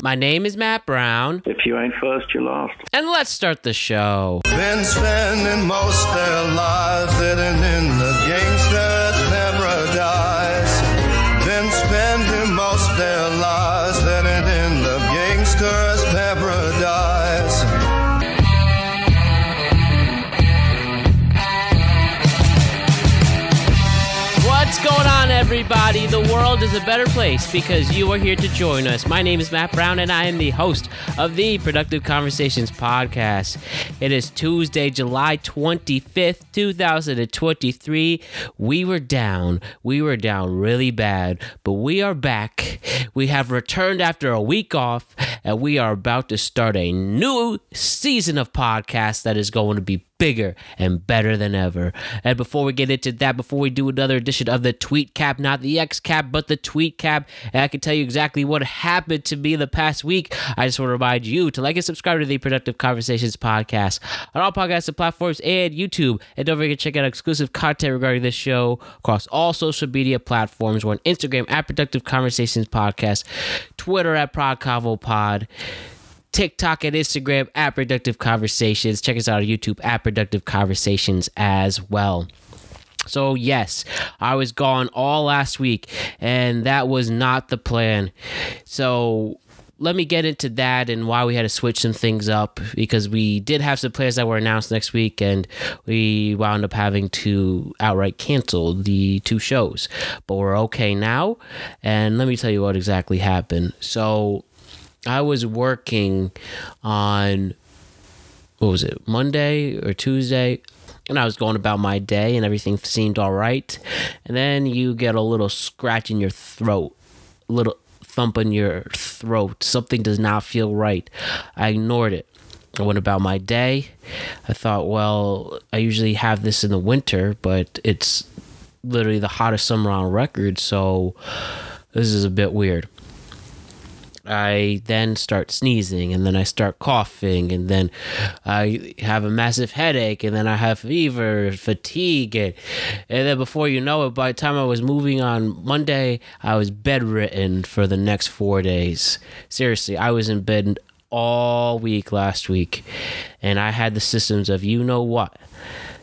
My name is Matt Brown, If you ain't first, you're last. and let's start the show. Been spending most their lives living in the gangster's paradise. Been spending most their lives living in the gangster's paradise. What's going on, everybody? The world is a better place because you are here to join us. My name is Matt Brown, and I am the host of the Productive Conversations podcast. It is Tuesday, July 25th, 2023. We were down. We were down really bad, but we are back. We have returned after a week off, and we are about to start a new season of podcasts that is going to be bigger and better than ever. And before we get into that, before we do another edition of the Tweet Cap, not the X Cap, but the Tweet Cap, and I can tell you exactly what happened to me the past week, I just want to remind you to like and subscribe to the Productive Conversations podcast on all podcast platforms and YouTube. And don't forget to check out exclusive content regarding this show across all social media platforms. We're on Instagram at Productive Conversations Podcast, Twitter at ProdConvoPod. TikTok and Instagram at Productive Conversations. Check us out on YouTube at Productive Conversations as well. So, yes, I was gone all last week, and that was not the plan. So, let me get into that and why we had to switch some things up because we did have some players that were announced next week, and we wound up having to outright cancel the two shows. But we're okay now, and let me tell you what exactly happened. So, I was working on what was it Monday or Tuesday, and I was going about my day, and everything seemed all right. And then you get a little scratch in your throat, a little thump in your throat. Something does not feel right. I ignored it. I went about my day. I thought, well, I usually have this in the winter, but it's literally the hottest summer on record, so this is a bit weird. I then start sneezing and then I start coughing and then I have a massive headache and then I have fever, fatigue and, and then before you know it by the time I was moving on Monday I was bedridden for the next 4 days. Seriously, I was in bed all week last week and I had the systems of you know what?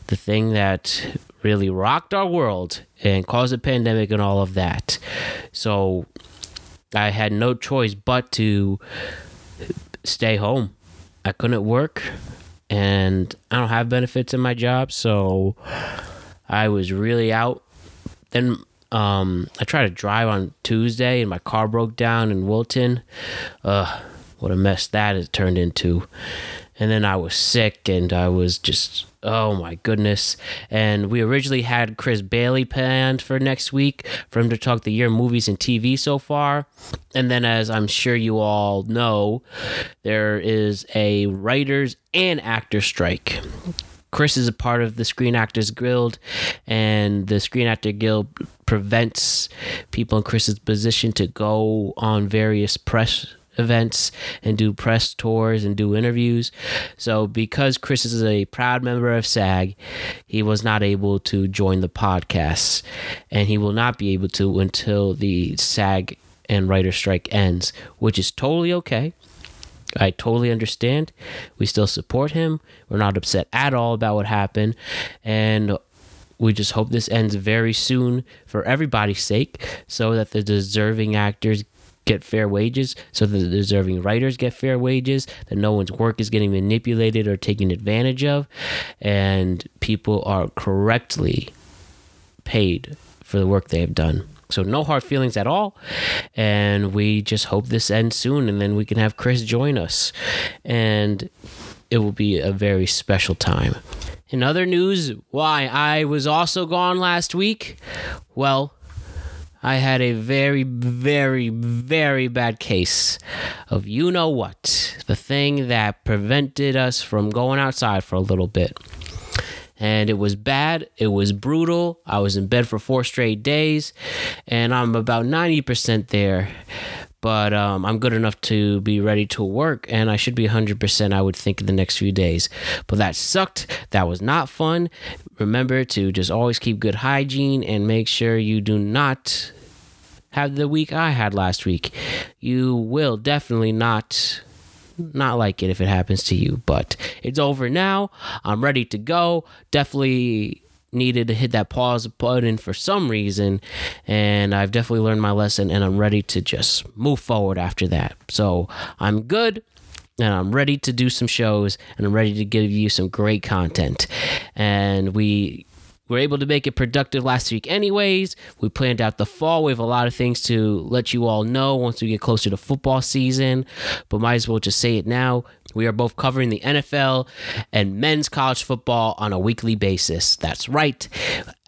The thing that really rocked our world and caused a pandemic and all of that. So I had no choice but to stay home. I couldn't work and I don't have benefits in my job, so I was really out. Then um, I tried to drive on Tuesday and my car broke down in Wilton. Uh, what a mess that has turned into. And then I was sick and I was just oh my goodness. And we originally had Chris Bailey planned for next week for him to talk the year movies and TV so far. And then as I'm sure you all know, there is a writers and actor strike. Chris is a part of the Screen Actors Guild, and the Screen Actor Guild prevents people in Chris's position to go on various press events and do press tours and do interviews. So, because Chris is a proud member of SAG, he was not able to join the podcast, and he will not be able to until the SAG and writer strike ends, which is totally okay. I totally understand. We still support him. We're not upset at all about what happened. And we just hope this ends very soon for everybody's sake so that the deserving actors get fair wages, so that the deserving writers get fair wages, that no one's work is getting manipulated or taken advantage of, and people are correctly paid for the work they have done. So no hard feelings at all, and we just hope this ends soon, and then we can have Chris join us, and it will be a very special time. In other news, why I was also gone last week. Well, I had a very, very, very bad case of you know what, the thing that prevented us from going outside for a little bit. And it was bad, it was brutal. I was in bed for four straight days, and I'm about 90% there. But um, I'm good enough to be ready to work, and I should be 100%, I would think, in the next few days. But that sucked. That was not fun. Remember to just always keep good hygiene and make sure you do not have the week I had last week. You will definitely not not like it if it happens to you, but it's over now. I'm ready to go. Definitely needed to hit that pause button for some reason, and I've definitely learned my lesson, and I'm ready to just move forward after that. So I'm good. And I'm ready to do some shows and I'm ready to give you some great content. And we were able to make it productive last week, anyways. We planned out the fall. We have a lot of things to let you all know once we get closer to football season, but might as well just say it now. We are both covering the NFL and men's college football on a weekly basis. That's right.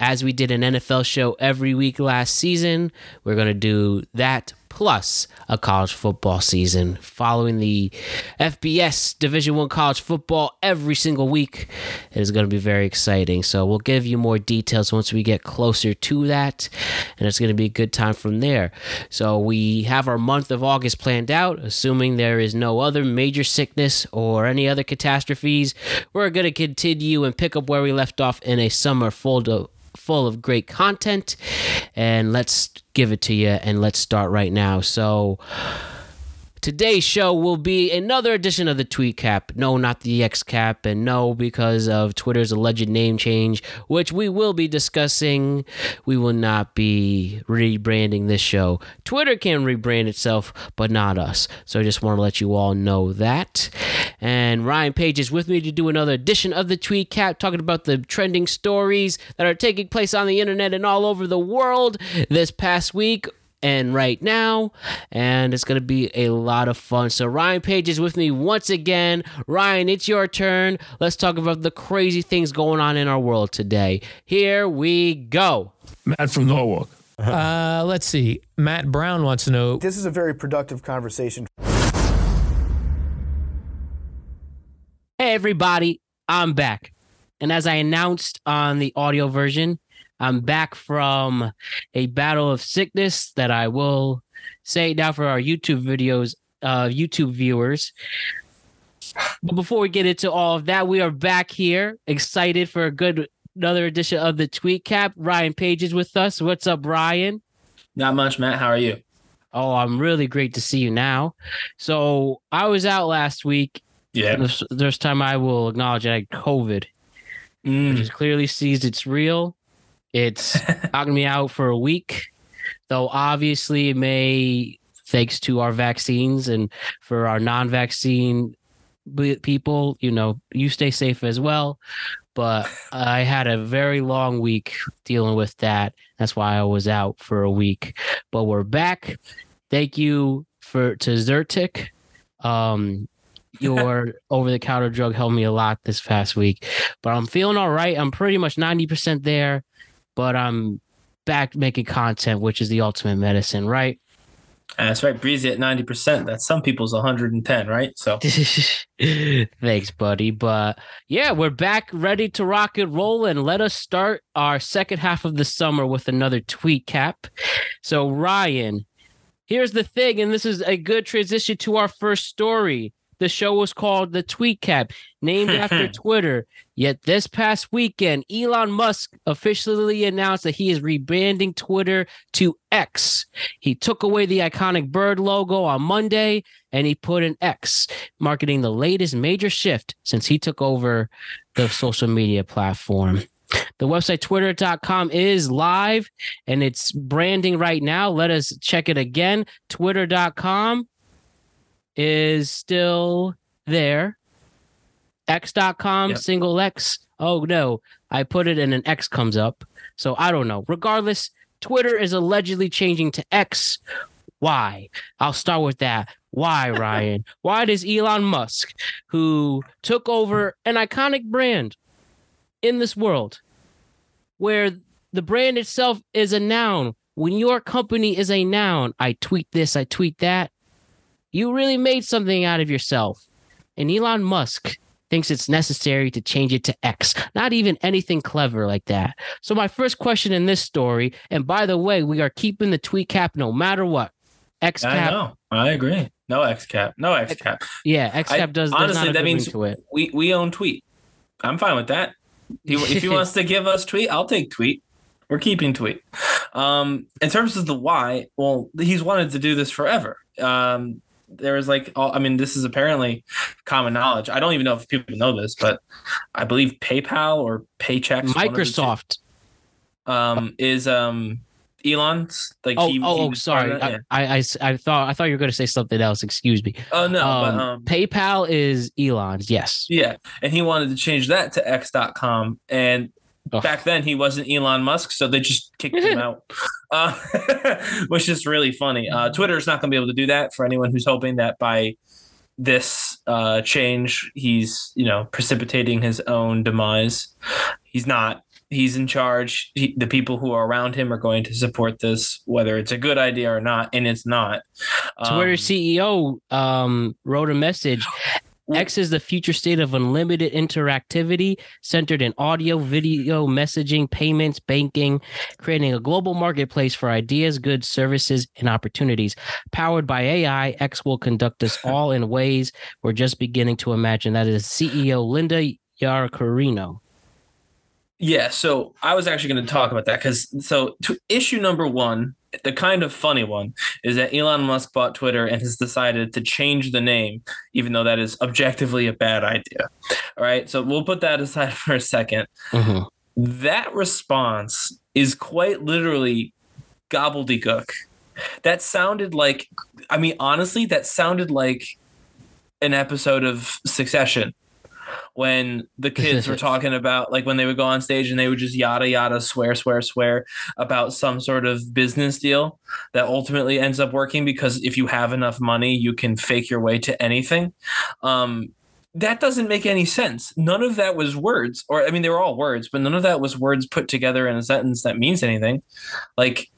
As we did an NFL show every week last season, we're going to do that plus a college football season following the FBS Division 1 college football every single week. It is going to be very exciting. So we'll give you more details once we get closer to that and it's going to be a good time from there. So we have our month of August planned out assuming there is no other major sickness or any other catastrophes. We're going to continue and pick up where we left off in a summer full of full of great content. And let's give it to you and let's start right now. So, Today's show will be another edition of the Tweet Cap. No, not the X Cap, and no, because of Twitter's alleged name change, which we will be discussing. We will not be rebranding this show. Twitter can rebrand itself, but not us. So I just want to let you all know that. And Ryan Page is with me to do another edition of the Tweet Cap, talking about the trending stories that are taking place on the internet and all over the world this past week and right now, and it's going to be a lot of fun. So, Ryan Page is with me once again. Ryan, it's your turn. Let's talk about the crazy things going on in our world today. Here we go. Matt from Norwalk. Uh, let's see. Matt Brown wants to know. This is a very productive conversation. Hey, everybody, I'm back. And as I announced on the audio version, I'm back from a battle of sickness that I will say now for our YouTube videos, uh, YouTube viewers. But before we get into all of that, we are back here, excited for a good another edition of the Tweet Cap. Ryan Page is with us. What's up, Ryan? Not much, Matt. How are you? Oh, I'm really great to see you now. So I was out last week. Yeah. This, this time I will acknowledge I had COVID, Mm. which is clearly sees it's real. It's knocked me out for a week, though obviously it may, thanks to our vaccines and for our non-vaccine people, you know, you stay safe as well. But I had a very long week dealing with that. That's why I was out for a week. But we're back. Thank you for to Zyrtec. Um, your over-the-counter drug helped me a lot this past week. But I'm feeling all right. I'm pretty much 90% there but I'm back making content, which is the ultimate medicine, right? Uh, that's right. Breezy at 90%. That's some people's 110, right? So Thanks, buddy. But yeah, we're back ready to rock and roll. And let us start our second half of the summer with another tweet cap. So, Ryan, here's the thing, and this is a good transition to our first story. The show was called The Tweet Cap, named after Twitter. Yet this past weekend, Elon Musk officially announced that he is rebranding Twitter to X. He took away the iconic bird logo on Monday and he put an X, marketing the latest major shift since he took over the social media platform. The website twitter.com is live and it's branding right now. Let us check it again. Twitter.com is still there. X.com, Yep. single X. Oh no, I put it and an X comes up. So I don't know. Regardless, Twitter is allegedly changing to X. Why? I'll start with that. Why, Ryan? Why does Elon Musk, who took over an iconic brand in this world, where the brand itself is a noun, when your company is a noun, I tweet this, I tweet that, you really made something out of yourself. And Elon Musk thinks it's necessary to change it to X. Not even anything clever like that. So my first question in this story, and by the way, we are keeping the tweet cap no matter what. X cap, I know. I agree. No X cap. No X cap. yeah, X cap does honestly, that means to it. we we own tweet. I'm fine with that. If he wants to give us tweet, I'll take tweet. We're keeping tweet. Um, in terms of the why, well, he's wanted to do this forever. Um, there was like, all, I mean, this is apparently common knowledge. I don't even know if people know this, but I believe PayPal or Paychecks, the two, Microsoft. um, is um Elon's. Like, Oh, he, oh, he oh, part sorry. I, I, yeah. I, I thought I thought you were going to say something else. Excuse me. Oh no, um, but um, PayPal is Elon's. Yes. Yeah, and he wanted to change that to X.com, and Ugh. back then he wasn't Elon Musk, so they just kicked him out, uh, which is really funny. Uh, Twitter is not going to be able to do that for anyone who's hoping that by this uh, change he's you know precipitating his own demise. He's not. He's in charge. He, the people who are around him are going to support this, whether it's a good idea or not, and it's not. Twitter Um, CEO um, wrote a message. Well- X is the future state of unlimited interactivity centered in audio, video, messaging, payments, banking, creating a global marketplace for ideas, goods, services, and opportunities. Powered by AI, X will conduct us all in ways we're just beginning to imagine. That is CEO Linda Yaccarino. Yeah, so I was actually going to talk about that because so to issue number one, the kind of funny one is that Elon Musk bought Twitter and has decided to change the name, even though that is objectively a bad idea. All right, so we'll put that aside for a second. Mhm. That response is quite literally gobbledygook. That sounded like, I mean, honestly, that sounded like an episode of Succession when the kids were talking about like when they would go on stage and they would just yada yada swear swear swear about some sort of business deal that ultimately ends up working because if you have enough money you can fake your way to anything. Um that doesn't make any sense. None of that was words or i mean they were all words but none of that was words put together in a sentence that means anything. Like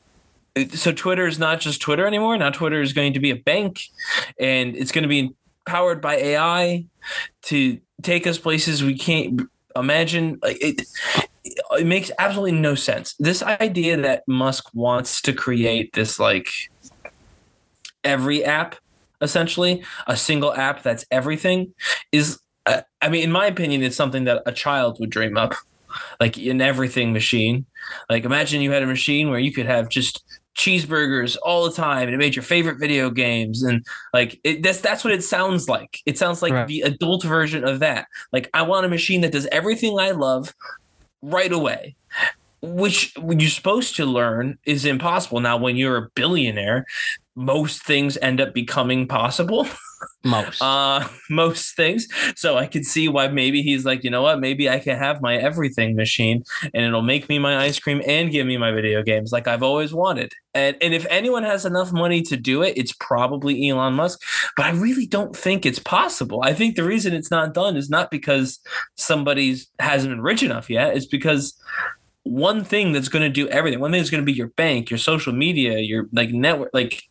so twitter is not just twitter anymore. Now twitter is going to be a bank and it's going to be powered by ai to take us places we can't imagine like it it makes absolutely no sense. This idea that musk wants to create this like every app essentially a single app that's everything is uh, i mean in my opinion it's something that a child would dream up like an everything machine. Like imagine you had a machine where you could have just cheeseburgers all the time and it made your favorite video games and like it, that's that's what it sounds like. It sounds like Right. the adult version of that. Like i want a machine that does everything i love right away which you're supposed to learn is impossible. Now when you're a billionaire most things end up becoming possible. Most. uh most things. So i could see why maybe he's like you know what? Maybe i can have my everything machine and it'll make me my ice cream and give me my video games like i've always wanted. And and if anyone has enough money to do it it's probably elon musk. But i really don't think it's possible. I think the reason it's not done is not because somebody's hasn't been rich enough yet. It's because one thing that's going to do everything one thing that's going to be your bank your social media your like network like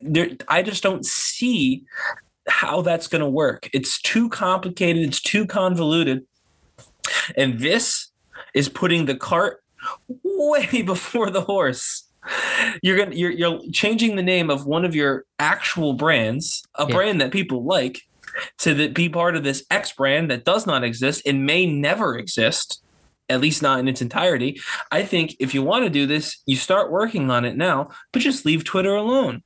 there i just don't see how that's going to work. It's too complicated it's too convoluted. And this is putting the cart way before the horse. You're to you're, you're changing the name of one of your actual brands a Yeah. brand that people like to the, be part of this x brand that does not exist and may never exist at least not in its entirety. I think if you want to do this you start working on it now but just leave twitter alone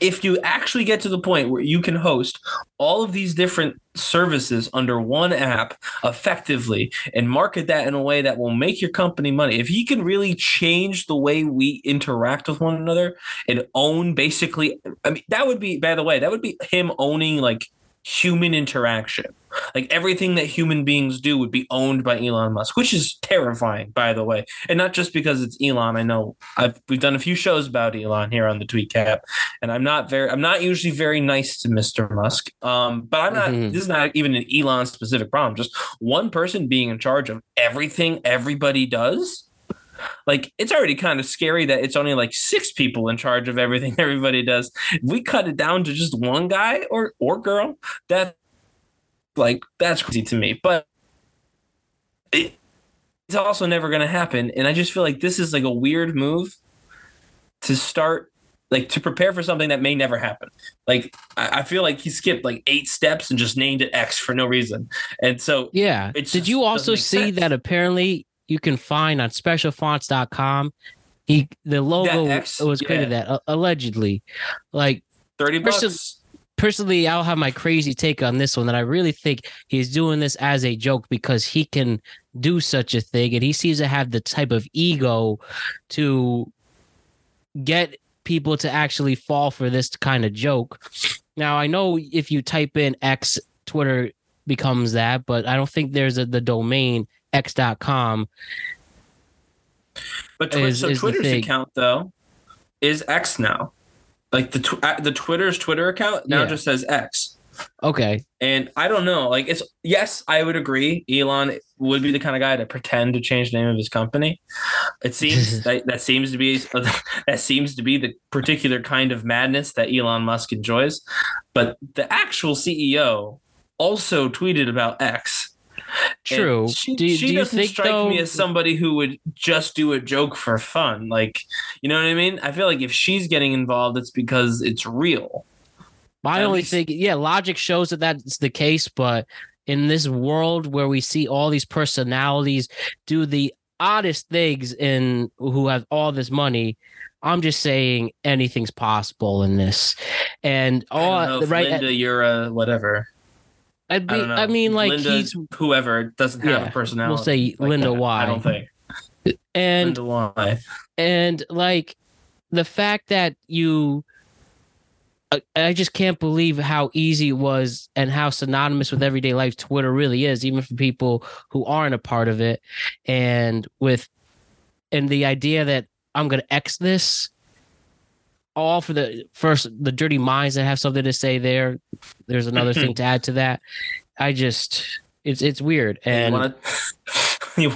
if you actually get to the point where you can host all of these different services under one app effectively and market that in a way that will make your company money, if you can really change the way we interact with one another and own basically, I mean, that would be, by the way, that would be him owning like human interaction. Like everything that human beings do would be owned by Elon Musk, which is terrifying, by the way. And not just because it's Elon. I know I've we've done a few shows about Elon here on the Tweet Cap, and I'm not very I'm not usually very nice to Mr. Musk. Um, but I'm not Mhm. this is not even an Elon specific problem. Just one person being in charge of everything everybody does. Like it's already kind of scary that it's only like six people in charge of everything everybody does. If we cut it down to just one guy or or girl, that like that's crazy to me. But it, it's also never going to happen. And I just feel like this is like a weird move to start, like to prepare for something that may never happen. Like I, I feel like he skipped like eight steps and just named it X for no reason. And so Yeah. Did you also see sense. that apparently you can find on specialfonts.com. He the logo X, was created yeah. that uh, allegedly, like 30 Person- bucks. personally, I'll have my crazy take on this one that I really think he's doing this as a joke because he can do such a thing and he seems to have the type of ego to get people to actually fall for this kind of joke. Now, I know if you type in X, Twitter becomes that, but I don't think there's a, the domain x.com. But Twi- is- so is the Twitter's account though is X now. Like the tw- the Twitter's Twitter account now Yeah. just says X. Okay. And I don't know. Like it's yes, I would agree. Elon would be the kind of guy to pretend to change the name of his company. It seems that that seems to be that seems to be the particular kind of madness that Elon Musk enjoys. But the actual CEO also tweeted about X. And True. She, do, she do doesn't think strike though, me as somebody who would just do a joke for fun. Like, you know what I mean? I feel like if she's getting involved, it's because it's real. My only least- think, yeah, logic shows that that's the case, but in this world where we see all these personalities do the oddest things and who have all this money, I'm just saying anything's possible in this. And I don't know if right, Linda, you're a whatever. I'd be, I don't know. I mean, like Linda, he's whoever doesn't have Yeah, a personality. we'll say like Linda that. Y. I don't think and Linda Y. and like the fact that you I- I just can't believe how easy it was and how synonymous with everyday life Twitter really is, even for people who aren't a part of it. And with and the idea that I'm gonna X this all for the first the dirty minds that have something to say there. There's another thing to add to that. I just it's it's weird. And you want to you,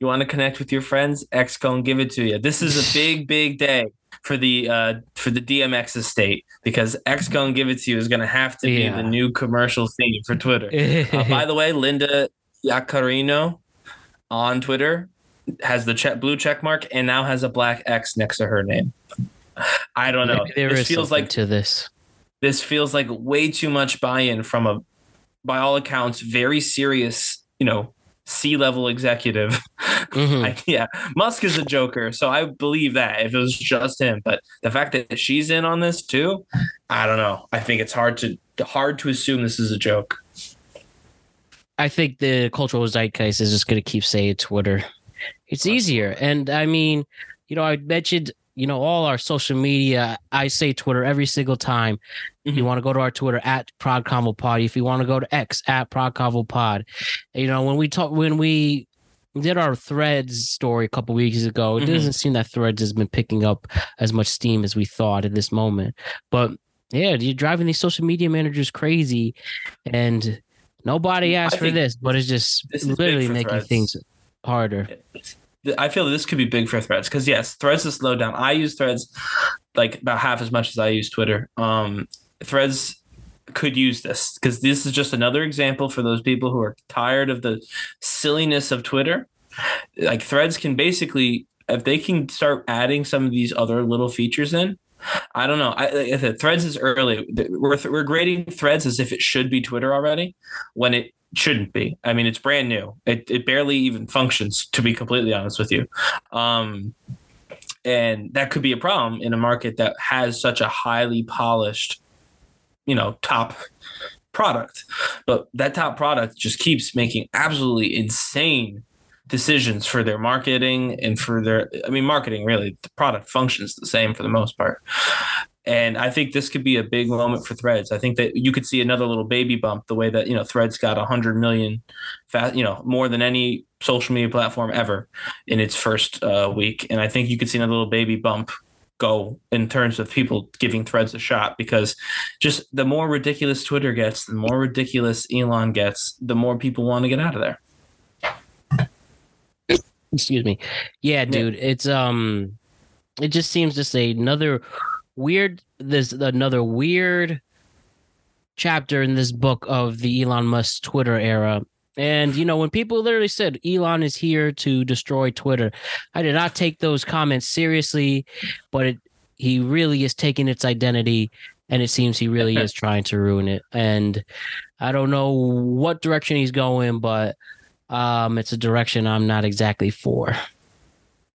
you want to connect with your friends? X gonna give it to you. This is a big, big day for the uh for the DMX estate because X gonna give it to you is gonna have to be the new commercial theme for Twitter. Uh, by the way, Linda Yaccarino on Twitter has the check, blue check mark and now has a black X next to her name. I don't know. Maybe this is feels like to this. this feels like way too much buy-in from a by all accounts very serious you know c-level executive Mhm. I- yeah musk is a joker so i believe that if it was just him but the fact that she's in on this too i don't know i think it's hard to hard to assume this is a joke I think the cultural zeitgeist is just going to keep saying Twitter. It's easier. And I mean, you know, I mentioned, you know, all our social media. I say Twitter every single time. If you want to go to our Twitter at Prod Convo Pod, if you want to go to X at Prod Convo Pod, you know, when we talk, when we did our threads story a couple weeks ago, it Mhm. doesn't seem that threads has been picking up as much steam as we thought at this moment. But yeah, you're driving these social media managers crazy and nobody I asked for this, but it's just literally making Threads. things harder. I feel this could be big for Threads because yes, Threads is slowed down. I use Threads like about half as much as I use Twitter. Um, Threads could use this because this is just another example for those people who are tired of the silliness of Twitter. Like Threads can basically, if they can start adding some of these other little features in. I don't know. I, I Threads is early. We're we're grading Threads as if it should be Twitter already, when it shouldn't be. I mean, it's brand new. It it barely even functions, to be completely honest with you. Um, and that could be a problem in a market that has such a highly polished, you know, top product. But that top product just keeps making absolutely insane decisions for their marketing and for their I mean marketing really the product functions the same for the most part. And I think this could be a big moment for Threads. I think that you could see another little baby bump the way that, you know, Threads got 100 million fast, you know, more than any social media platform ever in its first uh, week. And I think you could see another little baby bump go in terms of people giving Threads a shot because just the more ridiculous Twitter gets, the more ridiculous Elon gets, the more people want to get out of there. Excuse me. Yeah, dude. It's um it just seems to say another weird there's another weird chapter in this book of the Elon Musk Twitter era. And you know, when people literally said Elon is here to destroy Twitter, I did not take those comments seriously, but it he really is taking its identity and it seems he really is trying to ruin it. And I don't know what direction he's going, but um, it's a direction I'm not exactly for.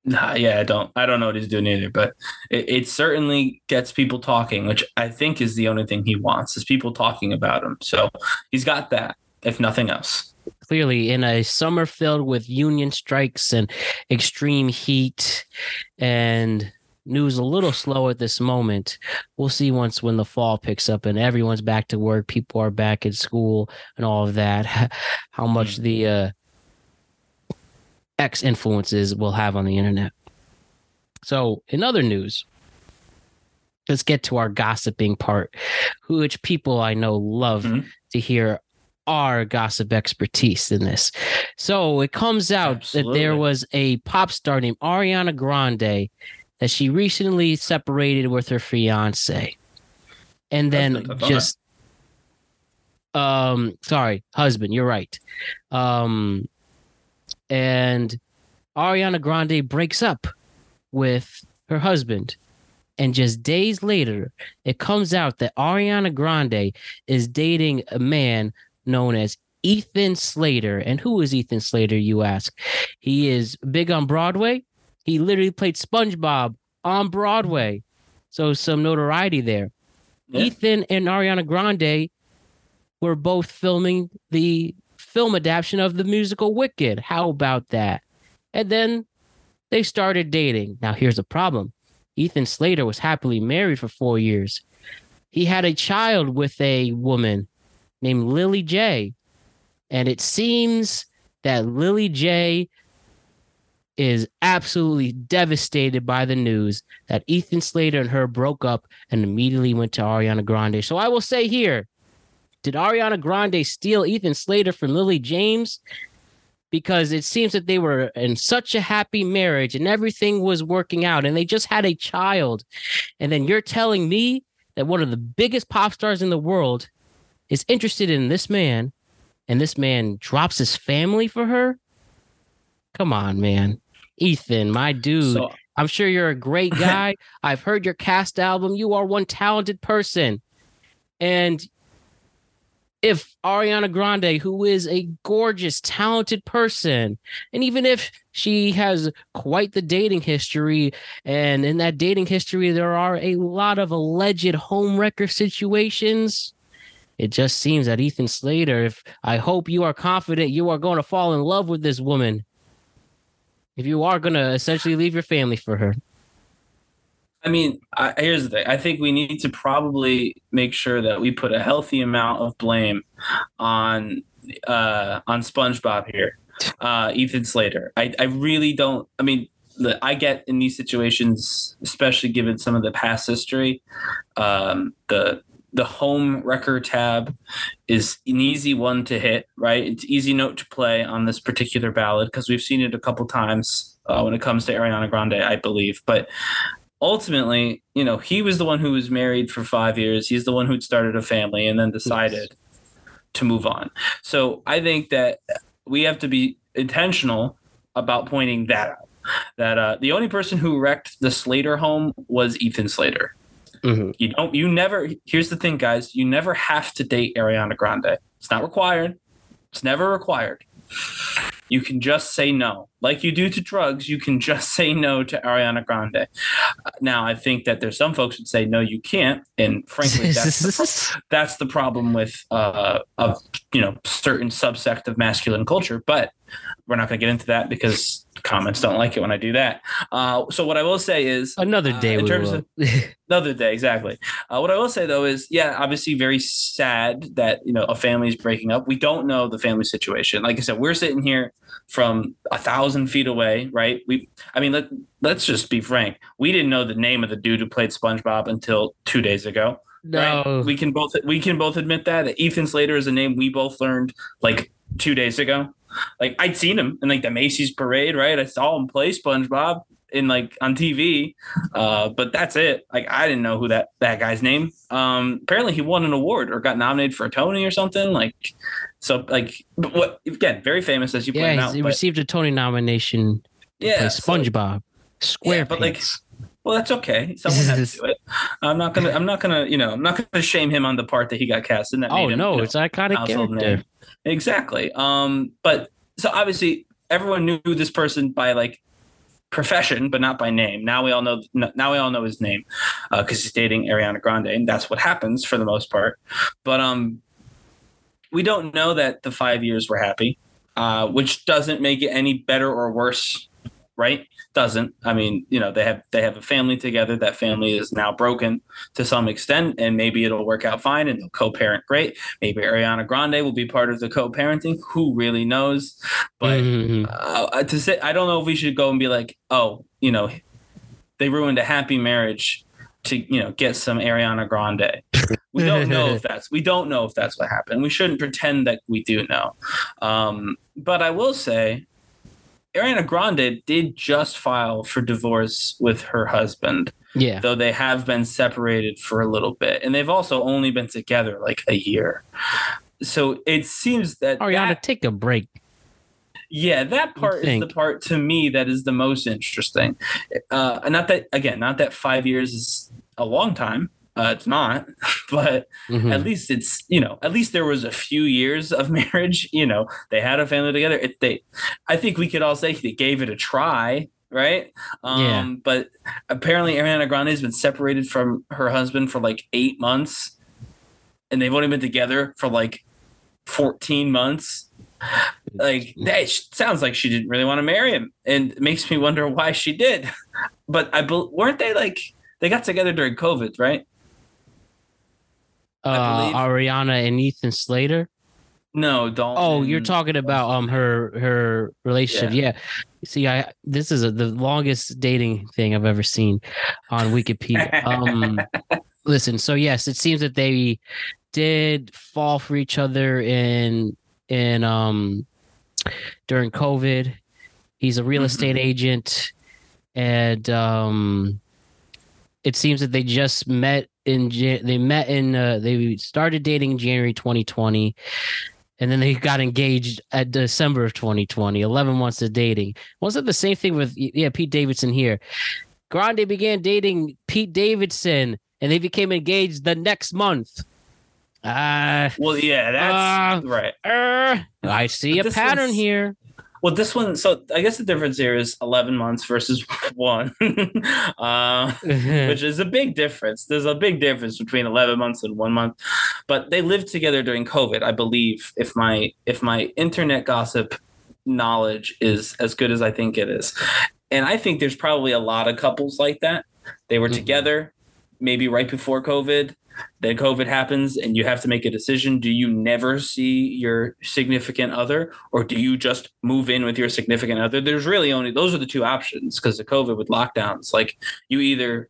Nah, yeah, I don't. I don't know what he's doing either, but it, it certainly gets people talking, which I think is the only thing he wants is people talking about him. So he's got that, if nothing else. Clearly, in a summer filled with union strikes and extreme heat, and news a little slow at this moment. We'll see once when the fall picks up and everyone's back to work, people are back at school, and all of that. How much the uh, X influences will have on the internet. So, in other news, let's get to our gossiping part, which people I know love Mhm. to hear our gossip expertise in this. So, it comes out that there was a pop star named Ariana Grande that she recently separated with her fiance. And then Husband, just um sorry, husband, you're right. Um and Ariana Grande breaks up with her husband. And just days later, it comes out that Ariana Grande is dating a man known as Ethan Slater. And who is Ethan Slater, you ask? He is big on Broadway. He literally played SpongeBob on Broadway. So some notoriety there. Yeah. Ethan and Ariana Grande were both filming the film adaptation of the musical Wicked. How about that? And then they started dating. Now, here's the problem Ethan Slater was happily married for four years. He had a child with a woman named Lilly Jay. And it seems that Lilly Jay is absolutely devastated by the news that Ethan Slater and her broke up and immediately went to Ariana Grande. So I will say here, did Ariana Grande steal Ethan Slater from Lily James? Because it seems that they were in such a happy marriage and everything was working out and they just had a child. And then you're telling me that one of the biggest pop stars in the world is interested in this man and this man drops his family for her? Come on, man. Ethan, my dude. So I'm sure you're a great guy. I've heard your cast album. You are one talented person. And if Ariana Grande, who is a gorgeous, talented person, and even if she has quite the dating history, and in that dating history, there are a lot of alleged homewrecker situations. It just seems that Ethan Slater, if I hope you are confident you are going to fall in love with this woman, if you are going to essentially leave your family for her. I mean, I, here's the thing. I think we need to probably make sure that we put a healthy amount of blame on uh, on SpongeBob here, uh, Ethan Slater. I, I really don't. I mean, the, I get in these situations, especially given some of the past history, um, the the home record tab is an easy one to hit. Right, it's easy note to play on this particular ballad because we've seen it a couple times uh, when it comes to Ariana Grande, I believe, but ultimately, you know, he was the one who was married for five years. He's the one who'd started a family and then decided to move on. So I think that we have to be intentional about pointing that out. That uh, the only person who wrecked the Slater home was Ethan Slater. Mhm. You don't. You never. Here's the thing, guys. You never have to date Ariana Grande. It's not required. It's never required. You can just say no, like you do to drugs. You can just say no to Ariana Grande. Now, I think that there's some folks would say no, you can't, and frankly, that's the, that's the problem with uh, a you know certain subsect of masculine culture. But we're not going to get into that because comments don't like it when I do that. Uh, so what I will say is Another uh, day. in terms of another day exactly uh, what i will say though is yeah obviously very sad that you know a family's breaking up we don't know the family situation like i said we're sitting here from a thousand feet away right we i mean let, let's just be frank we didn't know the name of the dude who played spongebob until two days ago right? no. we can both we can both admit that that ethan slater is a name we both learned like two days ago like i'd seen him in like the macy's parade right i saw him play spongebob in like on tv uh, but that's it. Like I didn't know who that that guy's name. Um, apparently he won an award or got nominated for a Tony or something. Like so, like but what again? Very famous as you yeah, pointed out. he but received a Tony nomination. yeah, play so- SpongeBob. SquarePants. but, like, well, that's okay. Someone had to do it. I'm not gonna. I'm not gonna. You know, I'm not gonna shame him on the part that he got cast in. That oh him, no, you know, it's iconic character. name. Exactly. Um, but so obviously everyone knew this person by like profession, but not by name. Now we all know. Now we all know his name because uh, he's dating Ariana Grande, and that's what happens for the most part. But um, we don't know that the five years were happy, uh, which doesn't make it any better or worse, right? Doesn't. I mean, you know, they have they have a family together. That family is now broken to some extent, and maybe it'll work out fine, and they'll co-parent great. Maybe Ariana Grande will be part of the co-parenting. Who really knows? But mm-hmm. uh, to say, I don't know if we should go and be like, oh, you know, they ruined a happy marriage to you know get some Ariana Grande. We don't know if that's we don't know if that's what happened. We shouldn't pretend that we do know. Um, but I will say, Ariana Grande did just file for divorce with her husband. Yeah. Though they have been separated for a little bit, and they've also only been together like a year. So it seems that Ariana, that, take a break. Yeah, that part is the part to me that is the most interesting. Uh, not that again, not that five years is a long time. Uh, it's not, but mm-hmm. at least it's you know at least there was a few years of marriage. You know, they had a family together. It, they, I think we could all say they gave it a try, right? Um, yeah. But apparently, Ariana Grande has been separated from her husband for like eight months, and they've only been together for like fourteen months like that sounds like she didn't really want to marry him and it makes me wonder why she did but i weren't they like they got together during covid right uh ariana and ethan slater no don't oh you're talking about um her her relationship yeah, yeah. see i this is a, the longest dating thing i've ever seen on wikipedia um listen so yes it seems that they did fall for each other in in um during COVID. He's a real mm-hmm. estate agent, and um, it seems that they just met in they met in uh, they started dating in January 2020 and then they got engaged at December of 2020 11 months of dating wasn't the same thing with yeah Pete Davidson here Grande began dating Pete Davidson and they became engaged the next month uh, well, yeah, that's uh, right. Uh, I see a pattern here. Well, this one, so I guess the difference here is 11 months versus one, uh, which is a big difference. There's a big difference between 11 months and one month, but they lived together during COVID, I believe. If my if my internet gossip knowledge is as good as I think it is, and I think there's probably a lot of couples like that. They were mm-hmm. together, maybe right before COVID then COVID happens and you have to make a decision. Do you never see your significant other or do you just move in with your significant other? There's really only those are the two options because of COVID with lockdowns. Like you either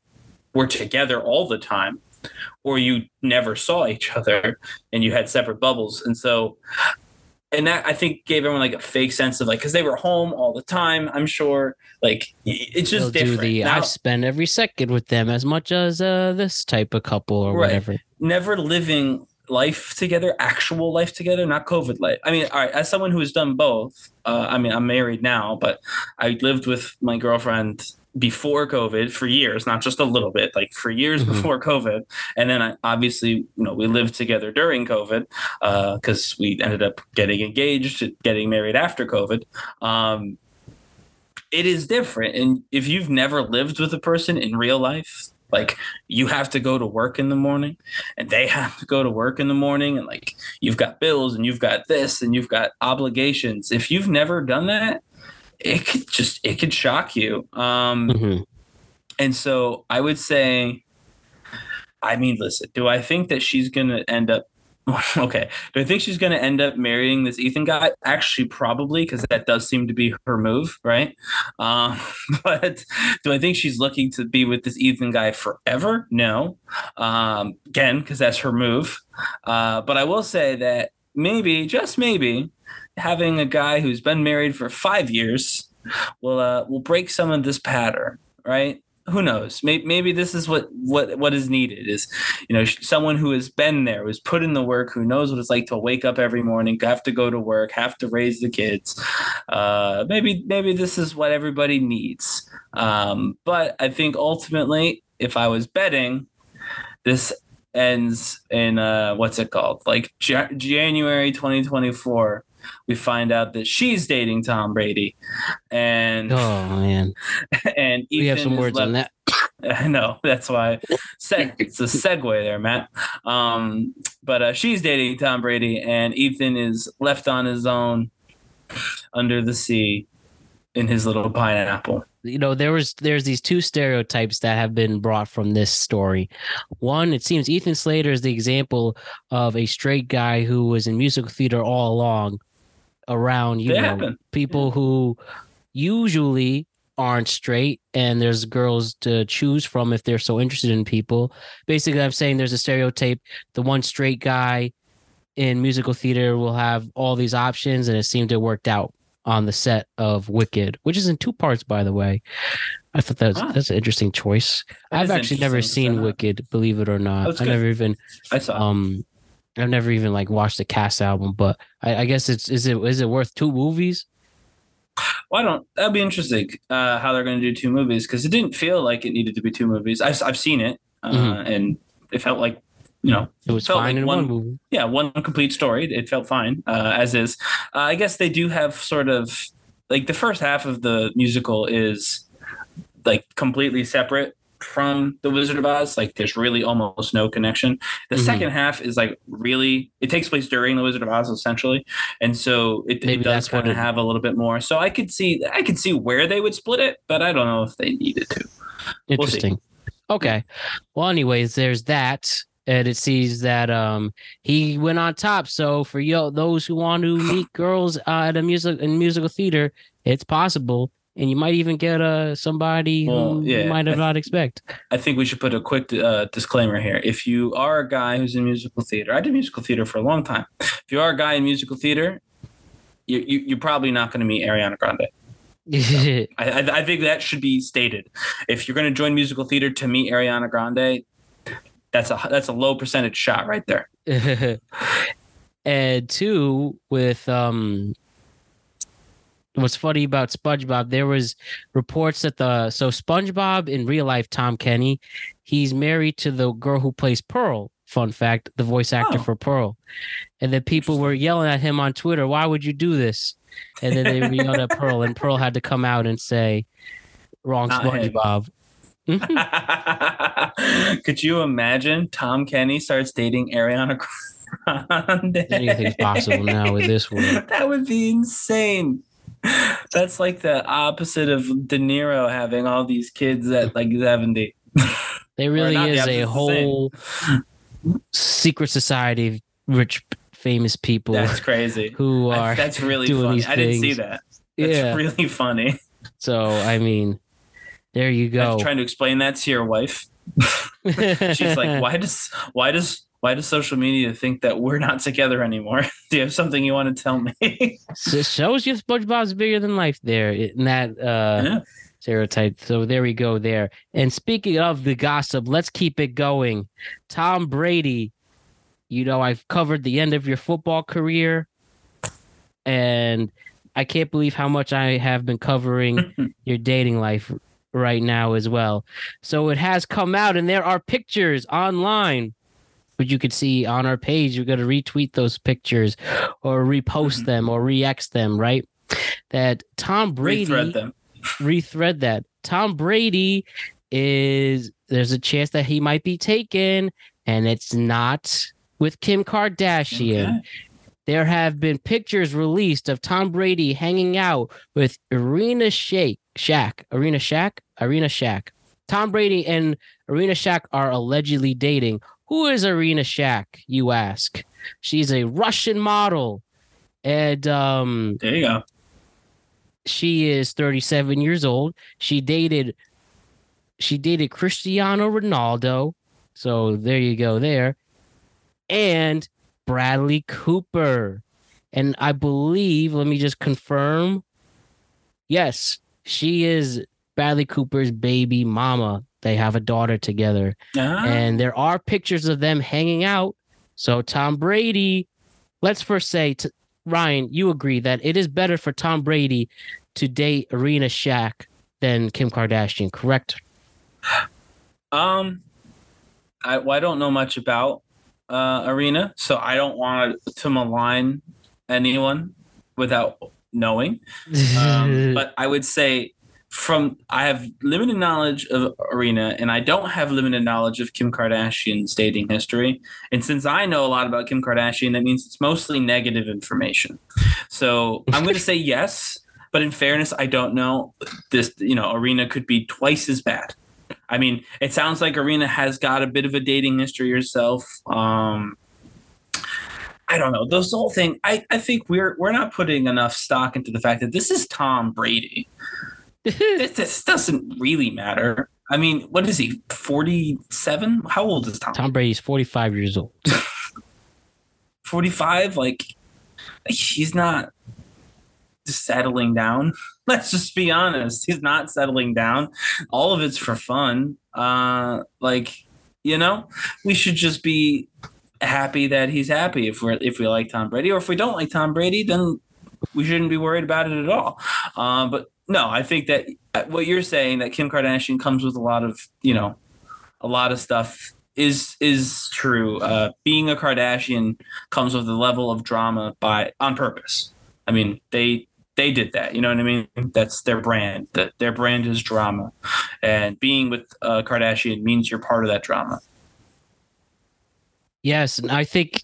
were together all the time or you never saw each other and you had separate bubbles. And so and that I think gave everyone like a fake sense of like because they were home all the time. I'm sure like it's just They'll different. Do the, now, I spend every second with them as much as uh, this type of couple or right. whatever. Never living life together, actual life together, not COVID life. I mean, all right, as someone who has done both, uh, I mean, I'm married now, but I lived with my girlfriend before COVID for years, not just a little bit, like for years mm-hmm. before COVID. And then I obviously, you know, we lived together during COVID because uh, we ended up getting engaged, getting married after COVID. Um, it is different. And if you've never lived with a person in real life, like you have to go to work in the morning and they have to go to work in the morning and like you've got bills and you've got this and you've got obligations. If you've never done that, it could just it could shock you. Um, mm-hmm. And so I would say, I mean, listen, do I think that she's gonna end up? Okay, do I think she's gonna end up marrying this Ethan guy? Actually, probably because that does seem to be her move, right? Um, but do I think she's looking to be with this Ethan guy forever? No. Um, again, because that's her move. Uh, but I will say that maybe, just maybe, having a guy who's been married for five years will uh, will break some of this pattern, right? Who knows? Maybe, maybe this is what what what is needed is, you know, someone who has been there, who's put in the work, who knows what it's like to wake up every morning, have to go to work, have to raise the kids. Uh, maybe maybe this is what everybody needs. Um, but I think ultimately, if I was betting, this ends in uh, what's it called? Like J- January 2024 we find out that she's dating Tom Brady, and Oh man, and Ethan we have some words on that. I know that's why seg- it's a segue there, Matt. Um, but uh, she's dating Tom Brady, and Ethan is left on his own under the sea in his little pineapple. you know there was there's these two stereotypes that have been brought from this story one it seems ethan slater is the example of a straight guy who was in musical theater all along around you know people who usually aren't straight and there's girls to choose from if they're so interested in people. Basically i'm saying there's a stereotype the one straight guy in musical theater will have all these options and it seemed to have worked out on the set of wicked which is in two parts by the way. I thought that was, Ah. that's an interesting choice. That i've actually never seen wicked believe it or not. I never even I saw. um i've never even like watched the cast album but I, I guess it's is it is it worth two movies Well, I don't. That'd be interesting. Uh, how they're going to do two movies because it didn't feel like it needed to be two movies. I've I've seen it, uh, Mhm. and it felt like you know, it was Felt fine like in one- one movie yeah, one complete story. It felt fine uh, as is. Uh, I guess they do have sort of like the first half of the musical is like completely separate from the Wizard of Oz. Like there's really almost no connection. The Mhm. second half is like really it takes place during the Wizard of Oz essentially, and so it, it does kind of have a little bit more. So I could see I could see where they would split it, but I don't know if they needed to. Interesting. okay. Well, anyways, there's that. And it sees that um he went on top. So for yo those who want to meet girls uh, at a music in musical theater, it's possible. And you might even get uh somebody Well, who yeah, you might have I- not expect. I think we should put a quick uh, disclaimer here. If you are a guy who's in musical theater, I did musical theater for a long time. If you are a guy in musical theater, you, you, you're probably not going to meet Ariana Grande. I, I, I think that should be stated. If you're going to join musical theater to meet Ariana Grande, that's a that's a low percentage shot right there. and two with um what's funny about SpongeBob, there was reports that the so SpongeBob in real life, Tom Kenny, he's married to the girl who plays Pearl. Fun fact, the voice actor Oh. for Pearl. And then people were yelling at him on Twitter, why would you do this? And then they yelled at Pearl, and Pearl had to come out and say, wrong Not. SpongeBob. Could you imagine Tom Kenny starts dating Ariana Grande? Anything's possible now with this world. That would be insane. That's like the opposite of De Niro having all these kids at like 70. There really is a it's the same. whole secret society of rich, famous people That's crazy. who are. That's really doing funny. these I didn't see that. That's yeah. really funny. So I mean, there you go. I'm Trying to explain that to your wife. She's like, why does why does why does social media think that we're not together anymore? Do you have something you want to tell me? It shows you SpongeBob's bigger than life there in that uh, Yeah. stereotype. So there we go there. And speaking of the gossip, let's keep it going. Tom Brady, you know, I've covered the end of your football career, and I can't believe how much I have been covering your dating life right now as well. So it has come out, and there are pictures online. But you could see on our page, you're going to retweet those pictures or repost Mhm. them or react them, right? That Tom Brady Rethread them. rethread that. Tom Brady is there's a chance that he might be taken, and it's not with Kim Kardashian. Okay. There have been pictures released of Tom Brady hanging out with Arena Shake Shack. Arena Shack? Arena Shack. Tom Brady and Arena Shack are allegedly dating. Who is Arena Shack, you ask? She's a Russian model. And um There you go. she is 37 years old. She dated she dated Cristiano Ronaldo. So there you go there. And Bradley Cooper. And I believe, let me just confirm. Yes, she is Bradley Cooper's baby mama. They have a daughter together Ah, and there are pictures of them hanging out. So Tom Brady, let's first say, to, Ryan, you agree that it is better for Tom Brady to date Arena Shack than Kim Kardashian, correct? um, I well, I don't know much about uh Arena, so I don't want to malign anyone without knowing. Um, but I would say from I have limited knowledge of Arena and I don't have limited knowledge of Kim Kardashian's dating history. And since I know a lot about Kim Kardashian, that means it's mostly negative information. So I'm going to say yes, but in fairness, I don't know. This, you know, Arena could be twice as bad. I mean, it sounds like Arena has got a bit of a dating history herself. Um, I don't know. This whole thing, I, I think we're we're not putting enough stock into the fact that this is Tom Brady. This, this doesn't really matter. I mean, what is he? Forty-seven? How old is Tom? Tom Brady's 45 years old. Forty-five? Like, he's not settling down. Let's just be honest. He's not settling down. All of it's for fun. Uh, like, you know, we should just be happy that he's happy if we're if we like Tom Brady, or if we don't like Tom Brady, then we shouldn't be worried about it at all. Uh, but no, I think that uh, what you're saying that Kim Kardashian comes with a lot of you know a lot of stuff is is true. Uh, being a Kardashian comes with a level of drama by on purpose. I mean, they they did that. You know what I mean? That's their brand. That their brand is drama, and being with a Kardashian means you're part of that drama. Yes, and I think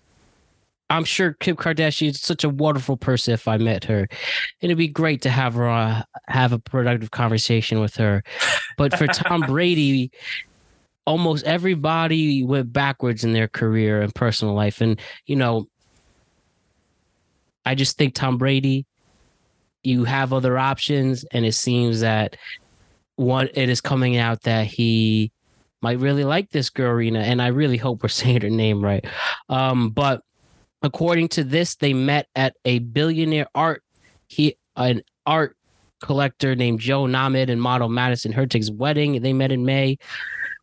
I'm sure Kim Kardashian is such a wonderful person. If I met her, it'd be great to have her uh, have a productive conversation with her. But for Tom Brady, almost everybody went backwards in their career and personal life, and you know, I just think Tom Brady. You have other options, and it seems that one it is coming out that he might really like this girl Rena. and I really hope we're saying her name right. Um, but according to this, they met at a billionaire art he an art collector named Joe Nahmad and model Madison Hertig's wedding. They met in May.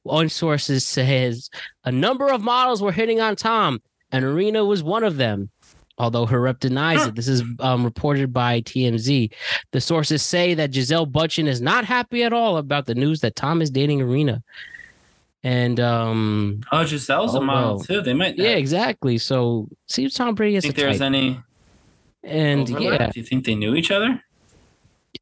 One sources says a number of models were hitting on Tom, and Arena was one of them. Although her denies it, this is um, reported by TMZ. The sources say that Gisele Bündchen is not happy at all about the news that Tom is dating Arena. And um Oh, Gisele's Oh, a model well. too. They might. yeah, exactly. So see Tom Brady as a Think there's type. any and overlap? yeah, Do you think they knew each other?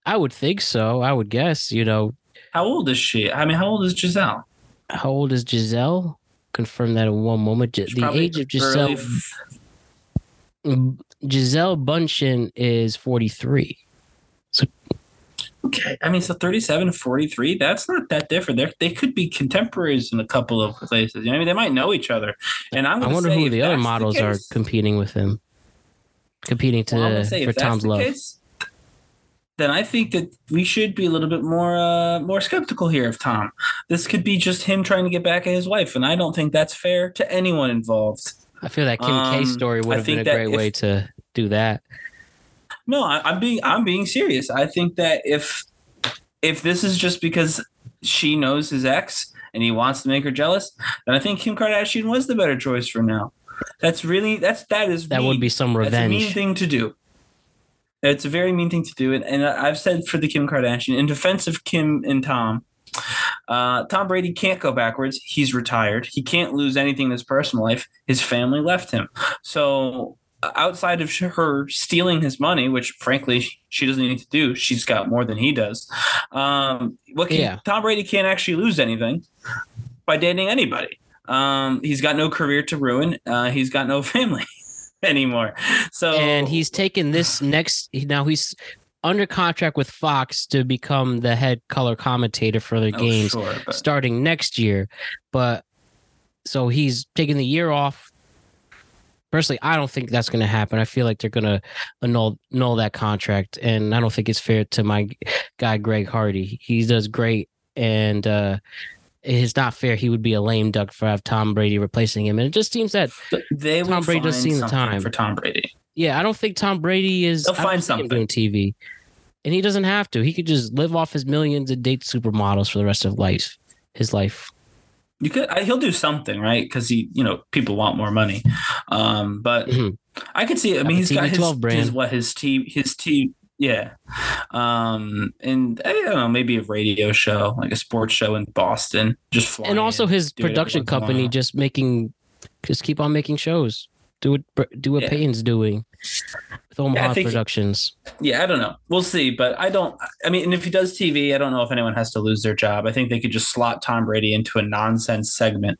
I would think so. I would guess. You know, How old is she? I mean, how old is Gisele? how old is Gisele? Confirm that in one moment. She's The age of Gisele f- Gisele Bündchen is forty three. Okay. I mean, so 37 43, that's not that different. They're, they could be contemporaries in a couple of places. You know, I mean, they might know each other. And I'm I wonder who the other models are competing with him. Competing to well, for Tom's the love. case, then I think that we should be a little bit more uh, more skeptical here of Tom. This could be just him trying to get back at his wife, and I don't think that's fair to anyone involved. I feel that Kim K Um, story would have been a great if- way to do that. No, I, I'm being I'm being serious. I think that if if this is just because she knows his ex and he wants to make her jealous, then I think Kim Kardashian was the better choice for now. That's really that's that is That would be some That's a mean thing to do. It's a very mean thing to do, and, and I've said for the Kim Kardashian in defense of Kim and Tom, uh, Tom Brady can't go backwards. He's retired. He can't lose anything in his personal life. His family left him. So outside of her stealing his money, which frankly she doesn't need to do, she's got more than he does. Um, what can, Yeah. Tom Brady can't actually lose anything by dating anybody. Um, he's got no career to ruin. Uh, he's got no family anymore. So and he's taken this next now he's under contract with Fox to become the head color commentator for their Oh, games sure, starting next year. But so he's taking the year off. Personally, I don't think that's going to happen. I feel like they're going to annul annul that contract, and I don't think it's fair to my guy Greg Hardy. He does great, and uh, it's not fair. He would be a lame duck for have Tom Brady replacing him, and it just seems that they Tom Brady does see the time. for Tom Brady. yeah, I don't think Tom Brady is. They'll find something. doing TV, and he doesn't have to. He could just live off his millions and date supermodels for the rest of life. His life. You could I, he'll do something, right? Because he, you know, people want more money. Um, but Mhm. I could see. I mean, he's got his, TB12 brand. his what his team, his team. Yeah, um, and I don't know, maybe a radio show, like a sports show in Boston, just and also his do it every production once in a company just making just keep on making shows do what do what Yeah. peyton's doing with Omaha think- Productions. Yeah, I don't know. We'll see, but I don't. I mean, and if he does TV, I don't know if anyone has to lose their job. I think they could just slot Tom Brady into a nonsense segment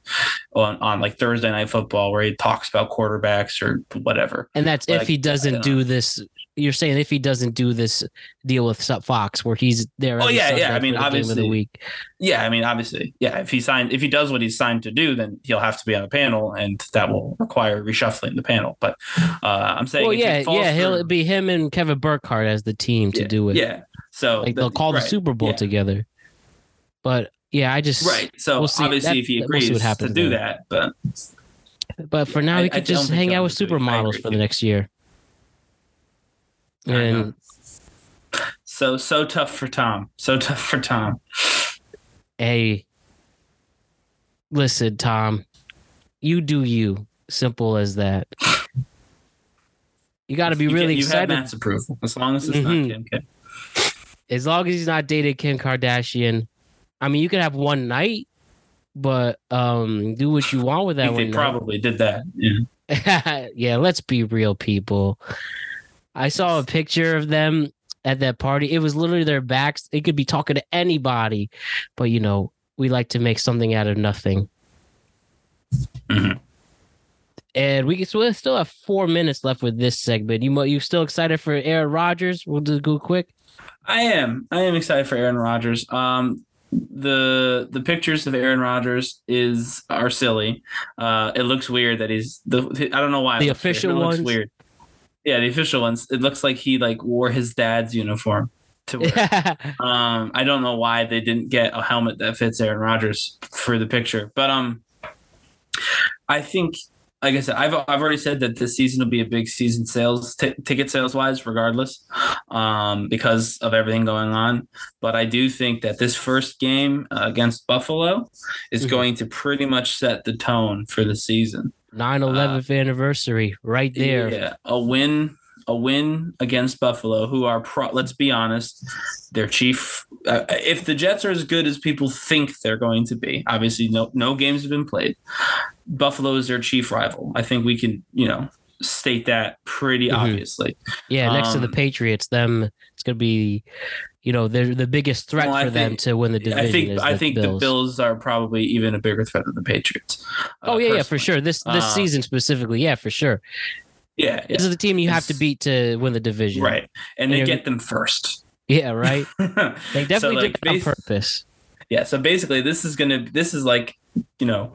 on on like Thursday Night Football where he talks about quarterbacks or whatever. And that's Like, if he doesn't do this. You're saying if he doesn't do this deal with Fox, where he's there. Oh, yeah, yeah, I mean, for the obviously- week. Yeah, I mean, obviously, yeah. If he signed, if he does what he's signed to do, then he'll have to be on the panel, and that will require reshuffling the panel. But uh, I'm saying, Well, yeah, falls yeah, he'll be him and Kevin Burkhardt as the team to yeah, do it. Yeah, so like the- they'll call the Super Bowl yeah. together. But yeah, I just Right. So We'll see. obviously, That- if he agrees we'll see agrees what to do there. that, but But for now, I- we I could don't just hang out with. Supermodels for the next year. And so so tough for Tom. So tough for Tom. hey, listen, Tom, you do you. Simple as that. You got to be You get- really you excited. Matt's approval as long as it's Mhm. not Kim K. As long as he's not dated Kim Kardashian. I mean, you could have one night, but um, do what you want with that they night. probably did that. Yeah. yeah, let's be real, people. I saw a picture of them at that party. It was literally their backs. They could be talking to anybody, but you know, we like to make something out of nothing. Mhm. And we still have four minutes left with this segment. You you still excited for Aaron Rodgers? We'll just go quick. I am. I am excited for Aaron Rodgers. Um, the the pictures of Aaron Rodgers is are silly. Uh, it looks weird that he's the. I don't know why. it The official it looks weird. Yeah, the official ones. It looks like he like wore his dad's uniform to wear. Um, I don't know why they didn't get a helmet that fits Aaron Rodgers for the picture, but um, I think, like I said, I've I've already said that this season will be a big season sales t- ticket sales wise, regardless, um, because of everything going on. But I do think that this first game uh, against Buffalo is Mhm. going to pretty much set the tone for the season. 9 11th anniversary right there. Yeah, a win, a win against Buffalo, who are pro- let's be honest, their chief. Uh, if the Jets are as good as people think they're going to be, obviously no no games have been played. Buffalo is their chief rival. I think we can you know state that pretty Mhm. obviously. Yeah, next to the Um, Patriots, them it's gonna be, you know, they're the biggest threat Well, for them to win the division. I think I the think Bills. the Bills are probably even a bigger threat than the Patriots. uh, Oh yeah, yeah, for sure. This this Uh, season specifically, yeah, for sure. Yeah, yeah, This is the team you have to beat to win the division. right, and they And you're- get them first. Yeah, right. They So, definitely like, did it on bas- purpose. yeah so basically this is gonna this is like you know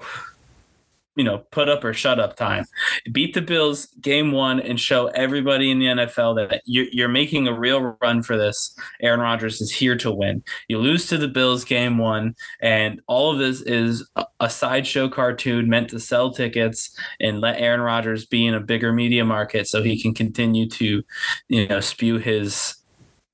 you know put up or shut up time. Beat the bills game one and show everybody in the nfl that you're, you're making a real run for this. Aaron rodgers is here to win. You lose to the bills game one and all of this is a, a sideshow cartoon meant to sell tickets and let aaron rodgers be in a bigger media market so he can continue to you know spew his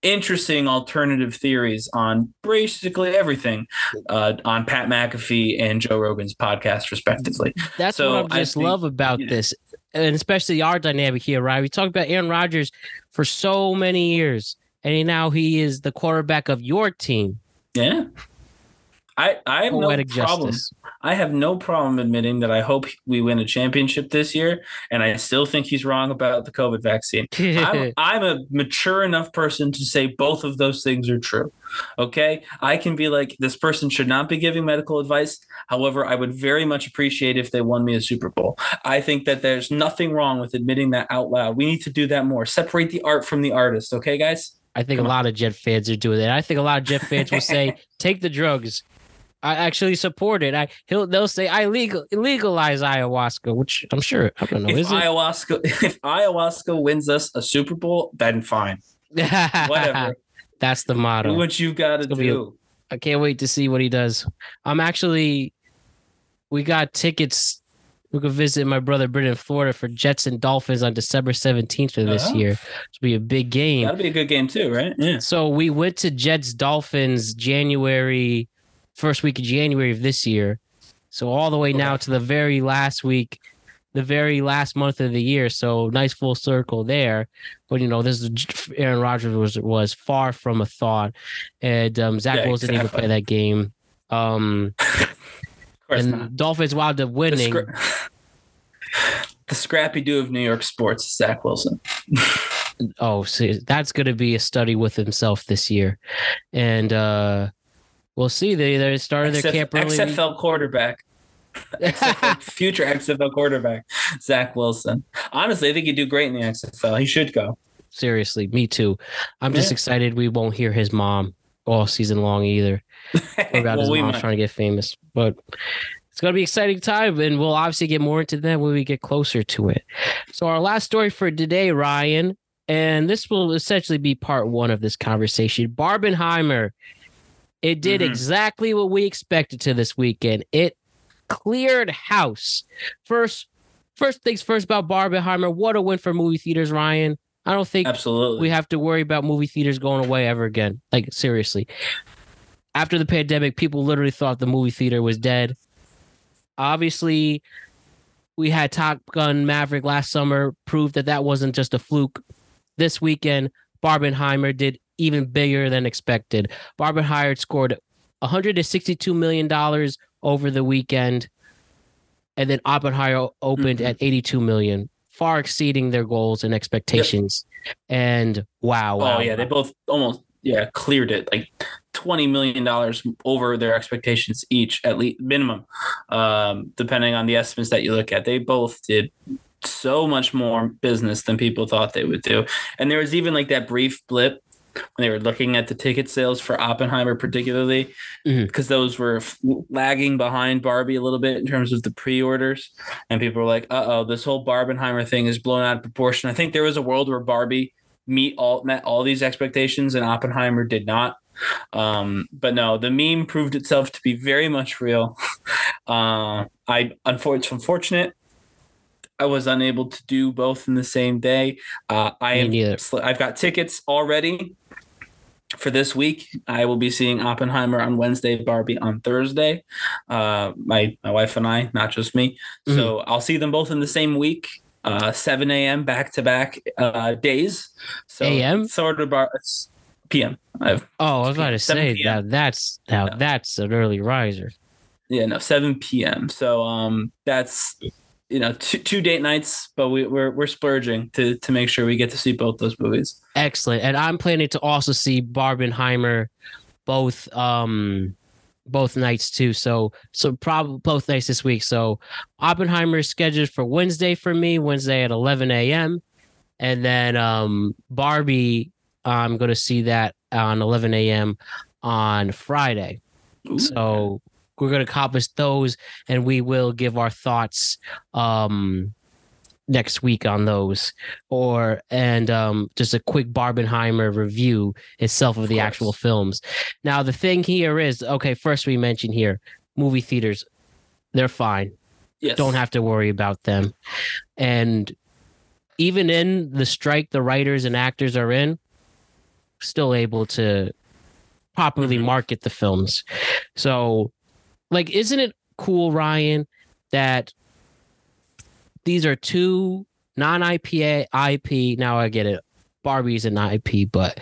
interesting alternative theories on basically everything uh, on Pat McAfee and Joe Rogan's podcast, respectively. That's So, what I I just think- love about yeah. this, and especially our dynamic here, right? We talked about Aaron Rodgers for so many years, and now he is the quarterback of your team. Yeah. I, I have no problem. justice. I have no problem admitting that I hope we win a championship this year, and I still think he's wrong about the COVID vaccine. I'm, I'm a mature enough person to say both of those things are true. Okay. I can be like, this person should not be giving medical advice. However, I would very much appreciate if they won me a Super Bowl. I think that there's nothing wrong with admitting that out loud. We need to do that more. Separate the art from the artist. Okay, guys? I think Come a on. lot of Jet fans are doing that. I think a lot of Jet fans will say, "Take the drugs." I actually support it. I he'll they'll say I legal legalize ayahuasca, which I'm sure I don't know. if Is it? ayahuasca if ayahuasca wins us a Super Bowl, then fine. Whatever. That's the motto. Do what you've got to be do. I can't wait to see what he does. I'm actually, we got tickets. We could visit my brother Britain in Florida for Jets and Dolphins on December 17th of this Oh. year. It's be a big game. That'll be a good game too, right? Yeah. So we went to Jets Dolphins January, first week of January of this year. So all the way now to the very last week, the very last month of the year. So nice full circle there. But you know, this is Aaron Rodgers was was far from a thought, and um, Zach Yeah, Wilson didn't even play that game. Um, and not. Dolphins wound up The, winning. scra- the Scrappy-Doo of New York sports, Zach Wilson. oh, see, that's going to be a study with himself this year, and uh we'll see. They they started their XF camp early. XFL quarterback. XFL future XFL quarterback, Zach Wilson. Honestly, I think he'd do great in the XFL. He should go. Seriously, me too. I'm just excited we won't hear his mom all season long either. Or about Well, his mom trying to get famous, but it's gonna be exciting time, and we'll obviously get more into that when we get closer to it. So our last story for today, Ryan, and this will essentially be part one of this conversation. Barbenheimer, it did Mhm. exactly what we expected to this weekend. It cleared house. First, first things first about Barbenheimer. What a win for movie theaters, Ryan. I don't think Absolutely. we have to worry about movie theaters going away ever again. Like seriously. After the pandemic, people literally thought the movie theater was dead. Obviously, we had Top Gun Maverick last summer prove that that wasn't just a fluke. This weekend, Barbenheimer did even bigger than expected. Barbenheimer scored 162 million dollars over the weekend, and then Oppenheimer opened Mhm. at 82 million, far exceeding their goals and expectations. And wow, wow, oh yeah, they both almost yeah cleared it like twenty million dollars over their expectations each at least minimum, um, depending on the estimates that you look at. They both did so much more business than people thought they would do, and there was even like that brief blip when they were looking at the ticket sales for Oppenheimer, particularly because those were f- lagging behind Barbie a little bit in terms of the pre-orders, and people were like, "Uh oh, this whole Barbenheimer thing is blown out of proportion." I think there was a world where Barbie meet all met all these expectations, and Oppenheimer did not. Um, but no, the meme proved itself to be very much real. uh, I unfor- unfortunate. I was unable to do both in the same day. Uh, I am. I've got tickets already for this week. I will be seeing Oppenheimer on Wednesday, Barbie on Thursday. Uh, my my wife and I, not just me. So I'll see them both in the same week. Uh, 7 a.m. back to back uh, days. So AM? sort of bar- it's PM. I've, Oh, I was about to 7 say that that's now that's an early riser. yeah, no, 7 p.m. So um, that's you know two, two date nights, but we, we're we're splurging to to make sure we get to see both those movies. Excellent. And I'm planning to also see Barbenheimer both um both nights too. So so probably both nights this week. So Oppenheimer is scheduled for Wednesday for me, Wednesday at 11 a.m. And then um Barbie, I'm gonna see that on 11 a.m. on Friday. Ooh. So we're going to accomplish those and we will give our thoughts um next week on those or and um just a quick Barbenheimer review itself of, Of the course. actual films. Now the thing here is okay, first we mentioned here movie theaters they're fine. yes. Don't have to worry about them. And even in the strike the writers and actors are in still able to properly Mhm. market the films. So like isn't it cool Ryan that these are two non-IPA IP now I get it Barbie's an IP but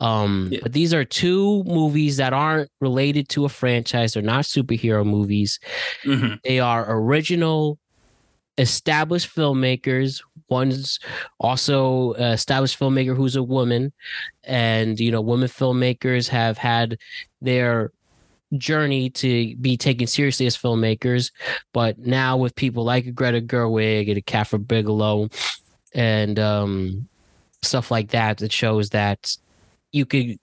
um Yeah. but these are two movies that aren't related to a franchise they're not superhero movies Mhm. they are original, established filmmakers. One's also an established filmmaker who's a woman, and you know, women filmmakers have had their journey to be taken seriously as filmmakers. But now with people like Greta Gerwig and Kathryn Bigelow, and um, stuff like that, it shows that you could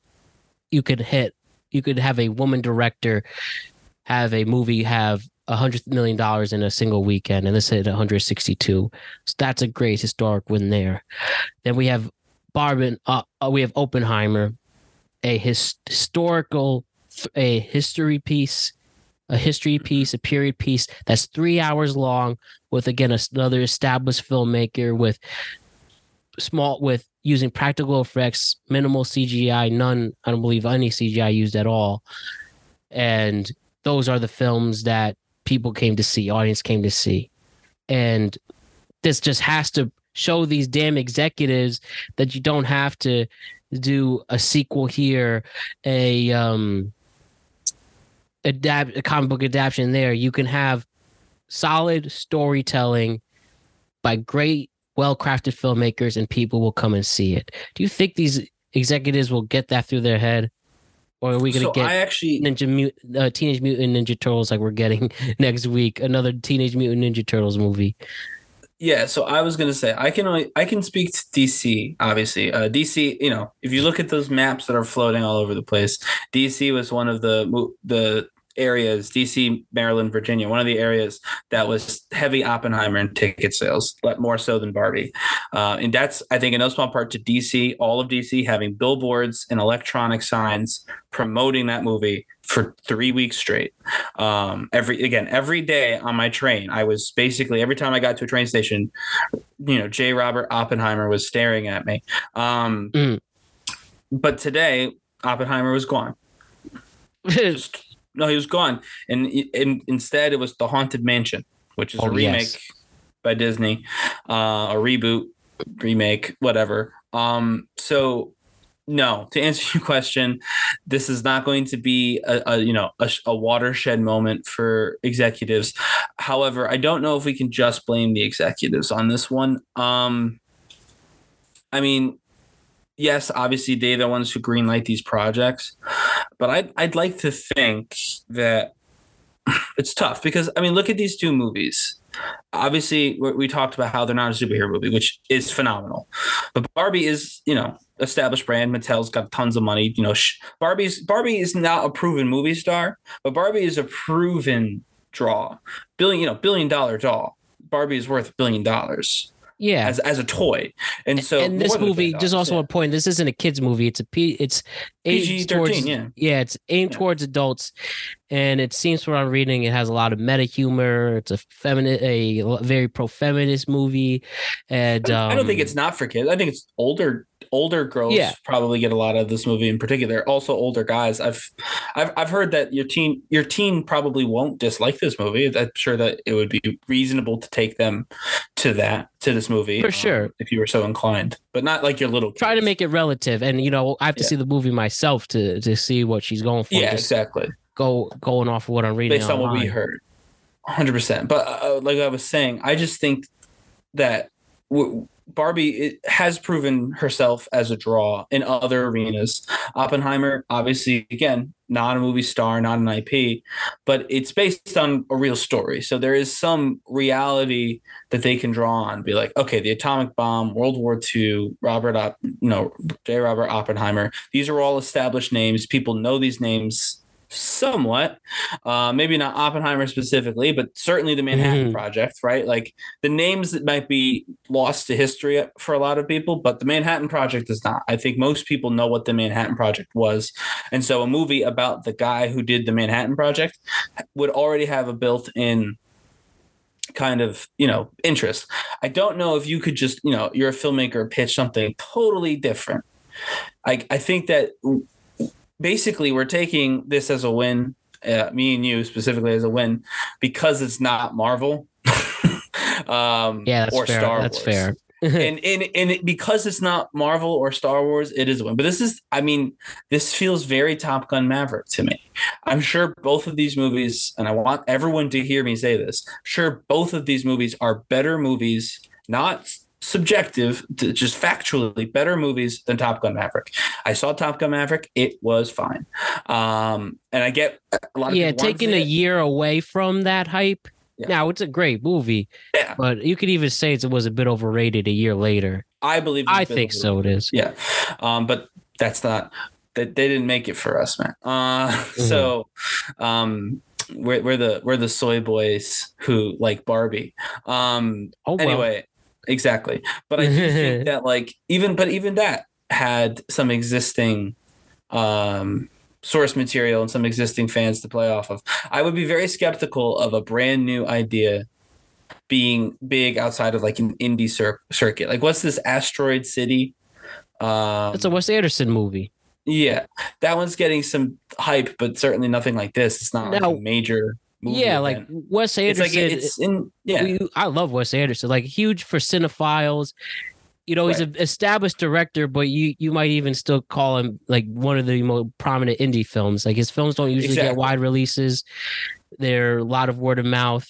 you could hit you could have a woman director have a movie have a hundred million dollars in a single weekend, and this hit 162. So that's a great historic win there. Then we have Barbin. Uh, uh, we have Oppenheimer, a his, historical, a history piece, a history piece, a period piece that's three hours long, with again another established filmmaker with small with using practical effects, minimal CGI, none. I don't believe any CGI used at all, and those are the films that people came to see, audience came to see. And this just has to show these damn executives that you don't have to do a sequel here, a um adapt a comic book adaptation there. You can have solid storytelling by great well-crafted filmmakers and people will come and see it. Do you think these executives will get that through their head, or are we going to so get I actually Ninja uh, Teenage Mutant Ninja Turtles like we're getting next week? Another Teenage Mutant Ninja Turtles movie. Yeah, so I was gonna say I can only I can speak to DC. Obviously, uh, DC. You know, if you look at those maps that are floating all over the place, DC was one of the the areas. DC, Maryland, Virginia, one of the areas that was heavy Oppenheimer in ticket sales, but more so than Barbie. Uh, and that's I think in no small part to DC, all of DC having billboards and electronic signs promoting that movie for three weeks straight. Um, every again, every day on my train, I was basically every time I got to a train station, you know, J. Robert Oppenheimer was staring at me. Um, Mm. But today, Oppenheimer was gone. Just no, he was gone, and, and instead it was the Haunted Mansion, which is Oh, a remake yes. by Disney, uh, a reboot, remake, whatever. Um, so no, to answer your question, this is not going to be a, a you know a, a watershed moment for executives. However, I don't know if we can just blame the executives on this one. Um, I mean, yes, obviously they're the ones who greenlight these projects, but I'd I'd like to think that it's tough because I mean, look at these two movies. Obviously, we, we talked about how they're not a superhero movie, which is phenomenal. But Barbie is, you know, established brand. Mattel's got tons of money. You know, sh- Barbie's Barbie is not a proven movie star, but Barbie is a proven draw. Billion, you know, billion dollar doll. Barbie is worth a billion dollars yeah. as as a toy, and so and this more than a movie, just also yeah. a point. This isn't a kids movie. It's a P. It's aimed PG-13, towards yeah. it's aimed Yeah. towards adults, and it seems from what I'm reading, it has a lot of meta humor. It's a feminine, a very pro feminist movie, and um, I don't think it's not for kids. I think it's older older girls Yeah. probably get a lot of this movie in particular. Also older guys. I've I've I've heard that your teen your teen probably won't dislike this movie. I'm sure that it would be reasonable to take them to that to this movie For um, sure. if you were so inclined, but not like your little. try to make it relative. And you know, I have to Yeah. see the movie myself to to see what she's going for. yeah exactly go going off of what I'm reading based on what we heard. 100%. But uh, like I was saying, I just think that w- Barbie it has proven herself as a draw in other arenas. Oppenheimer, obviously, again, not a movie star, not an IP, but it's based on a real story. So there is some reality that they can draw on. Be like, okay, the atomic bomb, World War II, Robert, no, J. Robert Oppenheimer. These are all established names. People know these names somewhat. Uh, maybe not Oppenheimer specifically, but certainly the Manhattan Mhm. Project, right? Like the names that might be lost to history for a lot of people, but the Manhattan Project is not. I think most people know what the Manhattan Project was. And so a movie about the guy who did the Manhattan Project would already have a built in kind of you know interest i don't know if you could just you know you're a filmmaker pitch something totally different i i think that basically we're taking this as a win uh, me and you specifically as a win because it's not marvel um Yeah, that's or fair. star that's wars fair. and and and it, because it's not Marvel or Star Wars, it is a win. But this is, I mean, this feels very Top Gun Maverick to me. I'm sure both of these movies, and I want everyone to hear me say this. Sure, both of these movies are better movies, not subjective, to just factually better movies than Top Gun Maverick. I saw Top Gun Maverick; it was fine. Um, and I get a lot of yeah, taking a year away from that hype. Yeah. Now it's a great movie, Yeah, but you could even say it was a bit overrated a year later. I believe. I think so. It is. Yeah. Um, but that's not that they didn't make it for us, man. Uh so um we're we're the we're the soy boys who like Barbie. Um Oh well. anyway, exactly. But I do think that like even but even that had some existing um source material and some existing fans to play off of. I would be very skeptical of a brand new idea being big outside of like an indie cir- circuit. Like what's this asteroid city? Um It's a Wes Anderson movie. yeah, that one's getting some hype, but certainly nothing like this. It's not like No. a major. Movie yeah, like. Wes it's Anderson. like it's in yeah. we- I love Wes Anderson. Like huge for cinephiles. You know, he's an established director, but you you might even still call him like one of the most prominent indie films. Like his films don't usually get wide releases. They're a lot of word of mouth,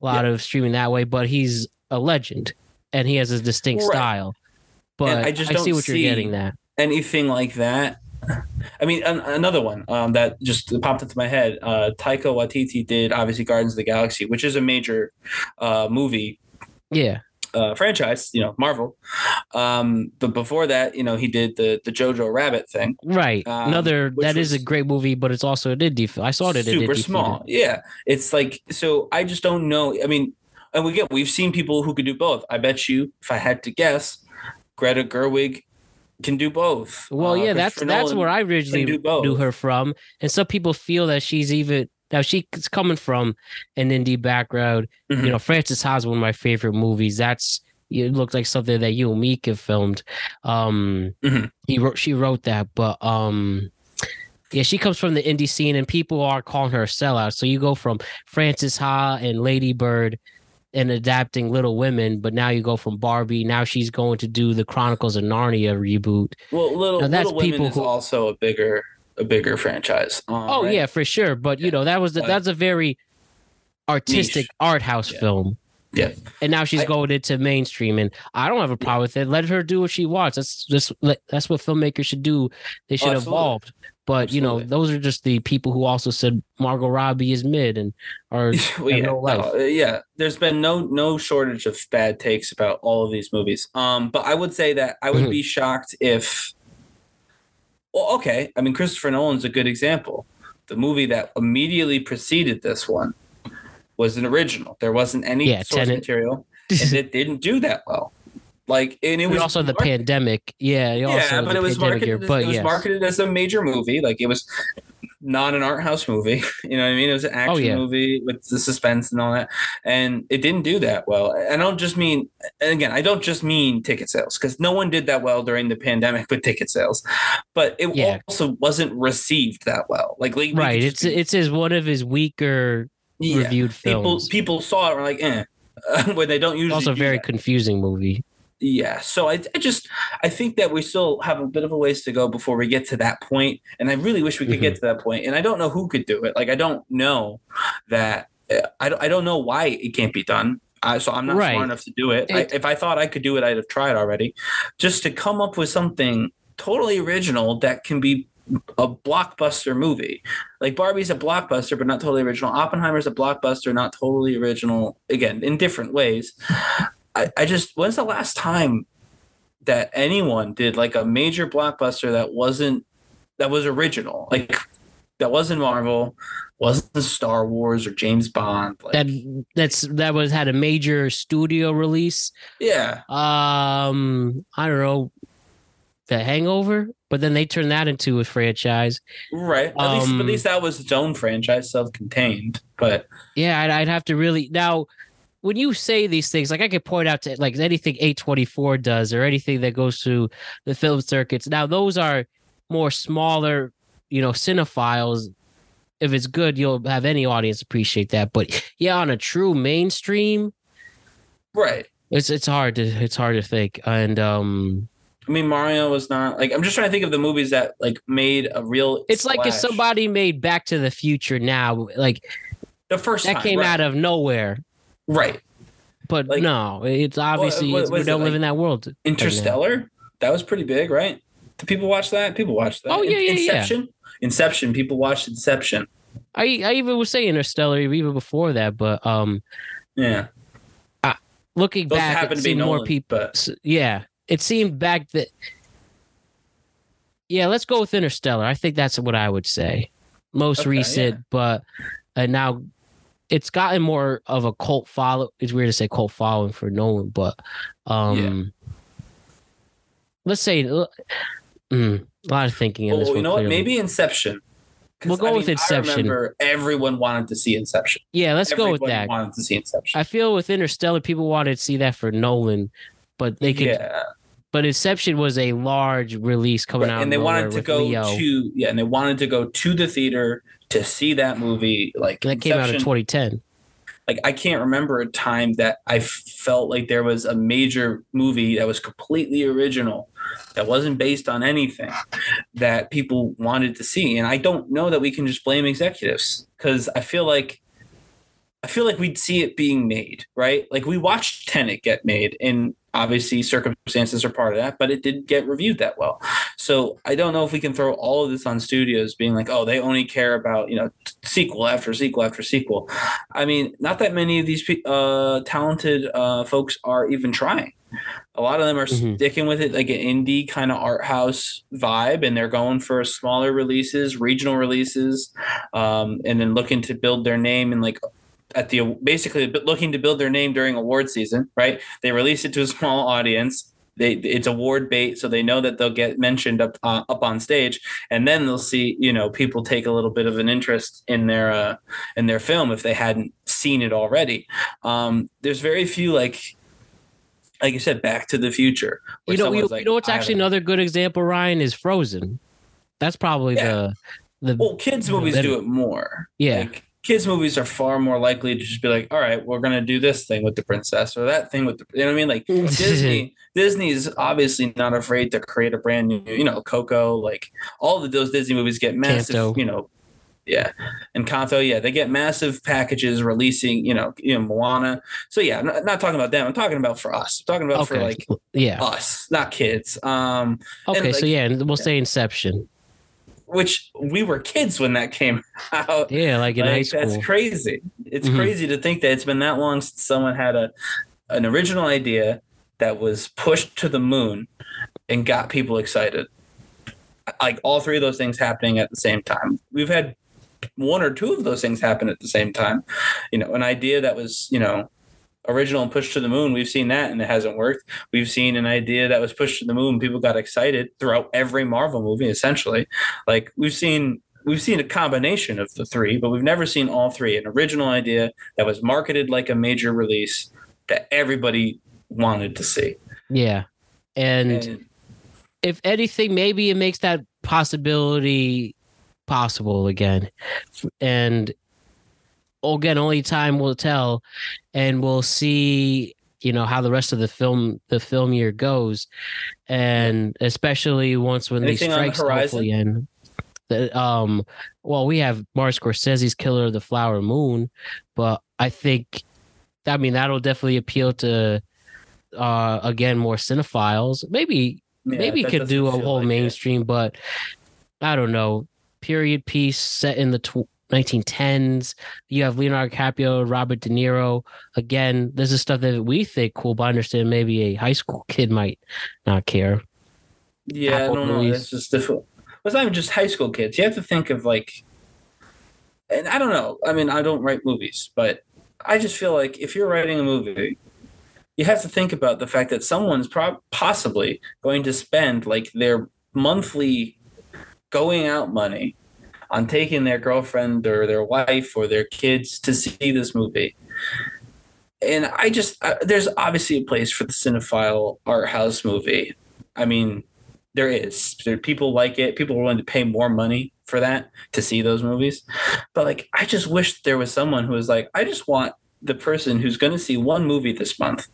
a lot of streaming that way. But he's a legend. and he has a distinct Right. style. But And I, I just see what see- you're getting at. anything like that. I mean, an- another one um, that just popped into my head. Uh, Taika Waititi did obviously Guardians of the Galaxy, which is a major uh, movie Yeah, uh, franchise, you know, Marvel. Um, but before that, you know, he did the the Jojo Rabbit thing. right. Um, Another that is a great movie, but it's also an indie. film. I saw it super indie small. Yeah, it's like so. I just don't know. I mean, and we get we've seen people who could do both. I bet you, if I had to guess, Greta Gerwig can do both. Well, Uh, yeah, that's that's where I originally do both. knew her from, and some people feel that she's even now she's coming from an indie background. Mhm. You know, Frances Ha is one of my favorite movies. That's it looked like something that you and me could filmed. Um, Mhm. he wrote, she wrote that, but um, yeah, she comes from the indie scene, and people are calling her a sellout. So you go from Frances Ha and Lady Bird and adapting Little Women, but now you go from Barbie. Now she's going to do the Chronicles of Narnia reboot. Well, little, Now, that's little women people is who- also a bigger a bigger franchise. Um, Oh right? yeah, for sure. But you know, that was the, that's a very artistic Niche. art house Yeah. film. Yeah. And now she's I- going into mainstream, and I don't have a problem with it. Let her do what she wants. That's just that's what filmmakers should do. They should Absolutely. evolve. But you know, those are just the people who also said Margot Robbie is mid and or Well, yeah, no life. no, uh, yeah. There's been no no shortage of bad takes about all of these movies. Um, but I would say that I would Mhm. be shocked if. Well, okay. I mean, Christopher Nolan's a good example. The movie that immediately preceded this one was an original. There wasn't any Yeah, source Tenet. material, and it didn't do that well. Like, and it But was also the mar- pandemic. Yeah, Yeah, also but it was marketed. year. But it was yes. marketed as a major movie. Like it was not an art house movie. You know what I mean? It was an action Oh, yeah. movie with the suspense and all that, and it didn't do that well. I don't just mean, and again, I don't just mean ticket sales because no one did that well during the pandemic with ticket sales, but it Yeah. also wasn't received that well. Like, like right. It's it's is one of his weaker yeah. reviewed People films. people saw it and were like, eh. when they don't usually also very confusing movie. Yeah, so I, I just I think that we still have a bit of a ways to go before we get to that point, and I really wish we could Mm-hmm. get to that point. And I don't know who could do it. Like I don't know that uh, I don't, I don't know why it can't be done. I, so I'm not Right. smart enough to do it. I, It- if I thought I could do it, I'd have tried already. Just to come up with something totally original that can be a blockbuster movie. Like Barbie's a blockbuster, but not totally original. Oppenheimer's a blockbuster, not totally original. Again, in different ways. I, I just when's the last time that anyone did like a major blockbuster that wasn't that was original? Like that wasn't Marvel, wasn't Star Wars or James Bond. Like, That that's that was had a major studio release. yeah. Um, I don't know, The Hangover, but then they turned that into a franchise. Right. At least Um, at least that was its own franchise, self contained. But Yeah, I'd, I'd have to really now. When you say these things, like I could point out to like anything A24 does or anything that goes through the film circuits. Now those are more smaller, you know, cinephiles. If it's good, you'll have any audience appreciate that. But yeah, on a true mainstream, right. it's it's hard to it's hard to think. And um I mean Mario was not like I'm just trying to think of the movies that like made a real it's like if somebody made Back to the Future now, like the first that time, came right. out of nowhere. Right. But Like- no, it's obviously what- it's, what we don't live like in that world. right. Interstellar, that was pretty big, right? Do people watch that? People watch that. Oh, yeah, yeah, yeah. Inception. Inception. People watched Inception. I I even was say Interstellar even before that, but um, Yeah. looking Those back, it seemed more Nolan, people. but- Yeah, it seemed back that. Yeah, let's go with Interstellar. I think that's what I would say. Most Okay, recent, yeah. but uh, now it's gotten more of a cult follow. It's weird to say cult following for Nolan, but um, let's say mm, a lot of thinking in this you know what? Maybe Inception. We'll go with I Inception. remember everyone wanted to see Inception. yeah, let's go with that. Wanted to see Inception. I feel with Interstellar, people wanted to see that for Nolan, but they could. yeah, But Inception was a large release coming Right, out, and they wanted to go Leo. to yeah, and they wanted to go to the theater to see that movie. Like that came out in 2010. like I can't remember a time that I felt like there was a major movie that was completely original, that wasn't based on anything, that people wanted to see. And I don't know that we can just blame executives because I feel like I feel like we'd see it being made, right? Like we watched Tenet get made, and obviously circumstances are part of that, but it didn't get reviewed that well. So I don't know if we can throw all of this on studios being like, oh, they only care about, you know, sequel after sequel after sequel. I mean, not that many of these uh, talented uh, folks are even trying. A lot of them are Mhm. sticking with it like an indie kind of art house vibe, and they're going for smaller releases, regional releases, um, and then looking to build their name and like at the basically looking to build their name during award season. Right? They release it to a small audience. They, it's award bait, so they know that they'll get mentioned up uh, up on stage, and then they'll see you know people take a little bit of an interest in their uh, in their film if they hadn't seen it already. Um, there's very few like like you said, Back to the Future. You know, you, someone's you know what's actually another good example, Ryan, is Frozen. That's probably Yeah. the the Well, kids movies Better. do it more. Yeah. Like, kids movies are far more likely to just be like, all right, we're gonna do this thing with the princess or that thing with the you know what I mean? Like Disney Disney's obviously not afraid to create a brand new, you know, Coco, like all of those Disney movies get massive, Canto. you know, yeah. Encanto, yeah, they get massive packages releasing, you know, you know, Moana. So yeah, I'm not, not talking about them. I'm talking about for us. I'm talking about for like yeah, us, not kids. Um, okay, so like- yeah, we'll say Inception. Which we were kids when that came out. Yeah, like in Like, high school. That's crazy. It's Mhm. crazy to think that it's been that long since someone had a an original idea that was pushed to the moon and got people excited. Like all three of those things happening at the same time. We've had one or two of those things happen at the same time. You know, an idea that was, you know, original and pushed to the moon. We've seen that and it hasn't worked. We've seen an idea that was pushed to the moon. People got excited throughout every Marvel movie, essentially. Like we've seen we've seen a combination of the three, but we've never seen all three. An original idea that was marketed like a major release that everybody wanted to see. yeah, and And if anything, maybe it makes that possibility possible again. And again, only time will tell, and we'll see. You know how the rest of the film the film year goes, and especially once when Anything these on the strikes hopefully end. That um, well, we have Martin Scorsese's Killer of the Flower Moon, but I think, I mean, that'll definitely appeal to, uh, again, more cinephiles. Maybe yeah, maybe could do a whole like it. mainstream, but I don't know. Period piece set in the tw- 1910s. You have Leonardo DiCaprio, Robert De Niro. Again, this is stuff that we think cool, but I understand maybe a high school kid might not care. Yeah, Apple no, no, movies. it's just difficult. It's not even just high school kids. You have to think of like, and I don't know. I mean, I don't write movies, but I just feel like if you're writing a movie, you have to think about the fact that someone's prob possibly going to spend like their monthly going out money on taking their girlfriend or their wife or their kids to see this movie. And I just, uh, there's obviously a place for the cinephile art house movie. I mean, there is. There, people like it. People are willing to pay more money for that to see those movies. But like, I just wish there was someone who was like, I just want the person who's going to see one movie this month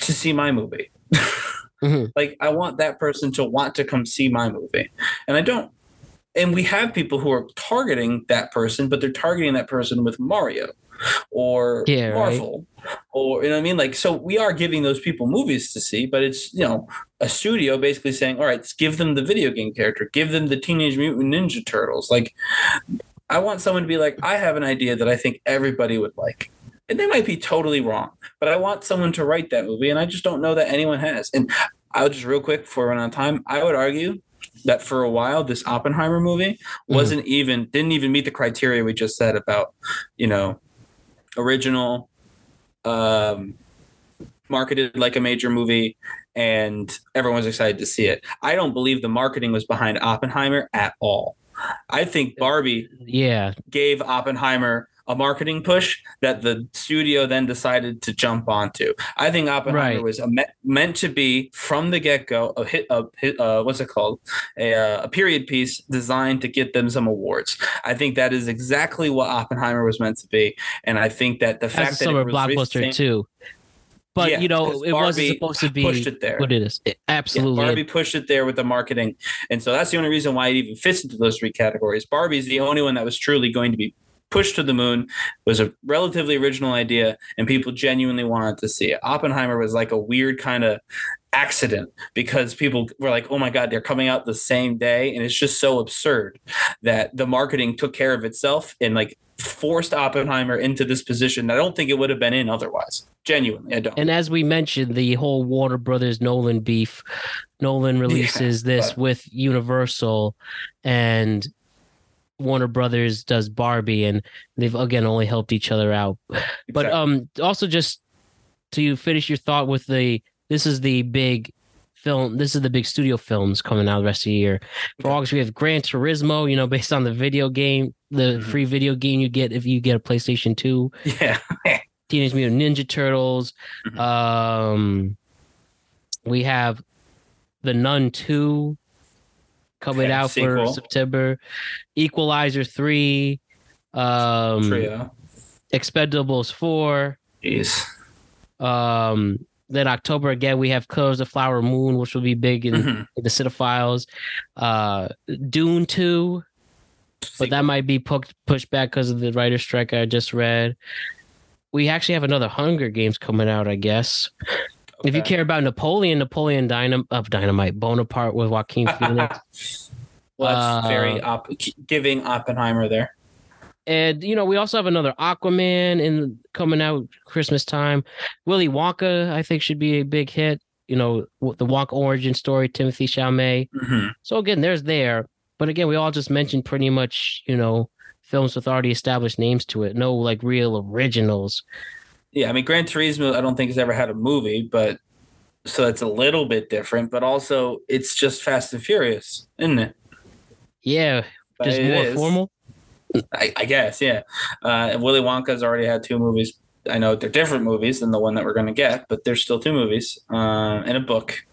to see my movie. Mhm. Like, I want that person to want to come see my movie, and I don't. And we have people who are targeting that person, but they're targeting that person with Mario or Yeah, right. Marvel or you know what I mean? Like, so we are giving those people movies to see, but it's you know a studio basically saying, all right, let's give them the video game character, give them the Teenage Mutant Ninja Turtles. Like, I want someone to be like, I have an idea that I think everybody would like. And they might be totally wrong, but I want someone to write that movie, and I just don't know that anyone has. And I'll just real quick before we run out of time, I would argue that for a while this Oppenheimer movie wasn't even didn't even meet the criteria we just said about, you know, original, um, marketed like a major movie, and everyone's excited to see it. I don't believe the marketing was behind Oppenheimer at all. I think Barbie Yeah, gave Oppenheimer a marketing push that the studio then decided to jump onto. I think Oppenheimer Right. was me- meant to be from the get go a hit, a hit uh, what's it called, a, uh, a period piece designed to get them some awards. I think that is exactly what Oppenheimer was meant to be, and I think that the a fact that summer it was a blockbuster too. But Yeah, you know, it wasn't supposed to be pushed it there. what it is. It- Yeah, absolutely. Barbie pushed it there with the marketing. And so that's the only reason why it even fits into those three categories. Barbie's the only one that was truly going to be pushed to the moon was a relatively original idea and people genuinely wanted to see it. Oppenheimer was like a weird kind of accident because people were like oh my god they're coming out the same day. And it's just so absurd that the marketing took care of itself and like forced oppenheimer into this position i don't think it would have been in otherwise. Genuinely i don't. And as we mentioned, the whole Warner Brothers Nolan beef, Nolan releases this but- with Universal and Warner Brothers does Barbie and they've again only helped each other out. But um also just to finish your thought with the this is the big film this is the big studio films coming out the rest of the year. For Okay. August we have Gran Turismo, you know, based on the video game, the Mhm. free video game you get if you get a PlayStation 2. yeah Teenage Mutant Ninja Turtles. Mhm. Um, we have the Nun Two coming Okay, out for. September. Equalizer Three. Um, trio Expendables Four. jeez Um, then October again we have Killers of Flower Moon, which will be big in, Mhm. in the cinephiles. Uh, Dune Two, but that might be pu- pushed back because of the writer strike I just read. We actually have another Hunger Games coming out, I guess. If you care about Napoleon, Napoleon Dynam- of Dynamite, Bonaparte with Joaquin Phoenix. well that's Uh, very op- giving oppenheimer there and you know, we also have another Aquaman in coming out Christmas time. Willy Wonka, I think, should be a big hit. You know, the Wonka origin story, Timothée Chalamet. Mhm. So again, there's there. But again, we all just mentioned pretty much, you know, films with already established names to it. No like real originals. Yeah, I mean, Gran Turismo, I don't think has ever had a movie, but so it's a little bit different. But also, it's just Fast and Furious, isn't it? Yeah, But just more is. formal. I, I guess, yeah. Uh, Willy Wonka's already had two movies. I know they're different movies than the one that we're going to get, but there's still two movies uh, and a book.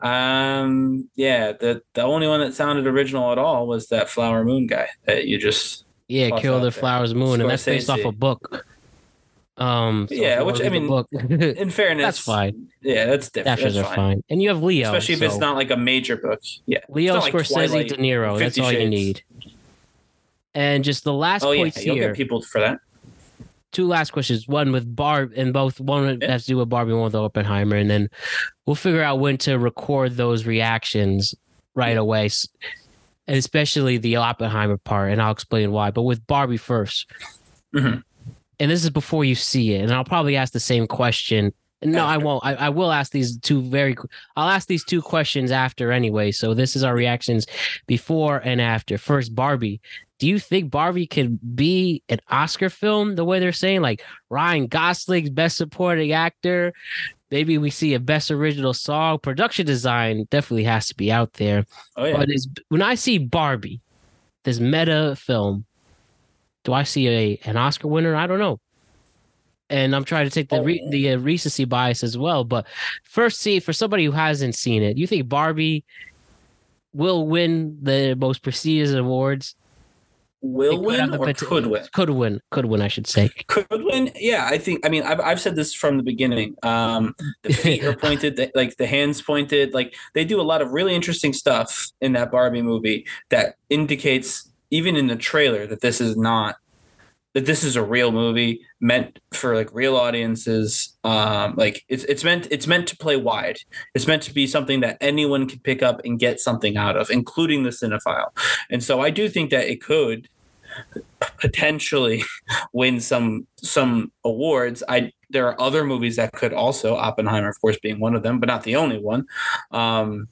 Um, yeah, the the only one that sounded original at all was that Flower Moon guy that you just Yeah, Kill the there. Flowers Moon, and that's based off a book. Um, so Yeah, which, I mean, book, in fairness, that's fine. Yeah, that's different. Dashes That's are fine. fine. and you have Leo, especially if it's not like a major book. Yeah, It's Leo like Scorsese, Twilight, De Niro. That's all you need. And just the last Oh yeah, points you'll here. get people for that. two last questions. One with Barb, and both one Yeah. has to do with Barbie, one with Oppenheimer, and then we'll figure out when to record those reactions right Yeah. away, and especially the Oppenheimer part, and I'll explain why. But with Barbie 1st Mhm. And this is before you see it, and I'll probably ask the same question. No, I won't. I, I will ask these two very. I'll ask these two questions after anyway. So this is our reactions before and after. First, Barbie. Do you think Barbie could be an Oscar film the way they're saying? Like Ryan Gosling's Best Supporting Actor. Maybe we see a Best Original Song. Production design definitely has to be out there. Oh yeah, But is when I see Barbie, this meta film, do I see a an Oscar winner? I don't know. And I'm trying to take the re, Oh. the uh, recency bias as well. But first, see for somebody who hasn't seen it, you think Barbie will win the most prestigious awards? will could win or pot- could win? Could win. Could win. I should say. Could win? Yeah, I think. I mean, I've I've said this from the beginning. Um, the feet are pointed, the, like the hands pointed. Like they do a lot of really interesting stuff in that Barbie movie that indicates, even in the trailer, that this is not that this is a real movie meant for like real audiences. Um, like it's it's meant it's meant to play wide. It's meant to be something that anyone can pick up and get something out of, including the cinephile. And so I do think that it could potentially win some some awards. I there are other movies that could also Oppenheimer, of course, being one of them, but not the only one. Um,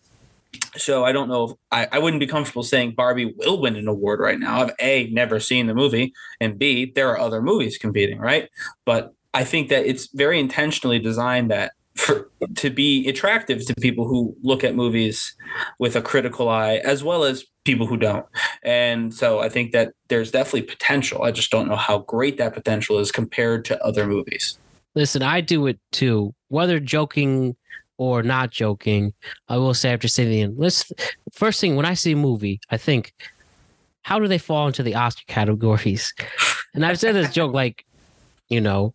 so I don't know if I, I wouldn't be comfortable saying Barbie will win an award right now. I've a never seen the movie, and b there are other movies competing, right? But I think that it's very intentionally designed that for to be attractive to people who look at movies with a critical eye, as well as people who don't. And so I think that there's definitely potential. I just don't know how great that potential is compared to other movies. Listen, I do it too, whether joking or not joking. I will say after saying the let's first thing when I see a movie, I think, how do they fall into the Oscar categories? And I've said this joke like, you know,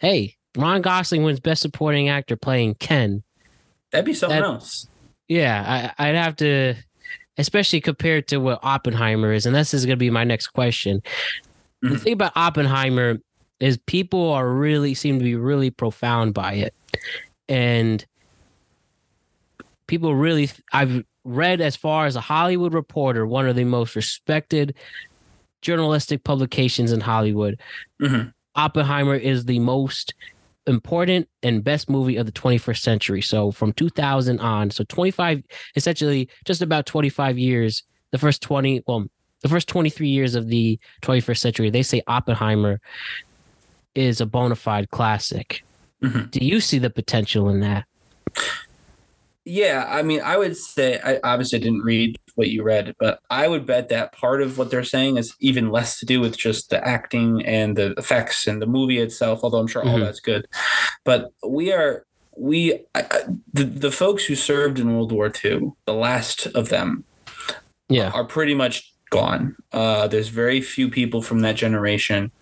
hey, Ron Gosling wins Best Supporting Actor playing Ken. That'd be something That- else. Yeah, I, I'd have to, especially compared to what Oppenheimer is, and this is going to be my next question. the Mhm. thing about Oppenheimer is people are really seem to be really profound by it, and people really. I've read as far as a Hollywood Reporter, one of the most respected journalistic publications in Hollywood. Mhm. Oppenheimer is the most important and best movie of the 21st century. So from 2000 on, so 25, essentially just about 25 years, the first 20, well, the first 23 years of the 21st century, they say Oppenheimer is a bona fide classic. Mhm. Do you see the potential in that? Yeah, I mean, I would say I obviously didn't read what you read, but I would bet that part of what they're saying is even less to do with just the acting and the effects and the movie itself. Although I'm sure all Mhm. that's good, but we are we I, the the folks who served in World War II, the last of them, Yeah. are pretty much gone. Uh, there's very few people from that generation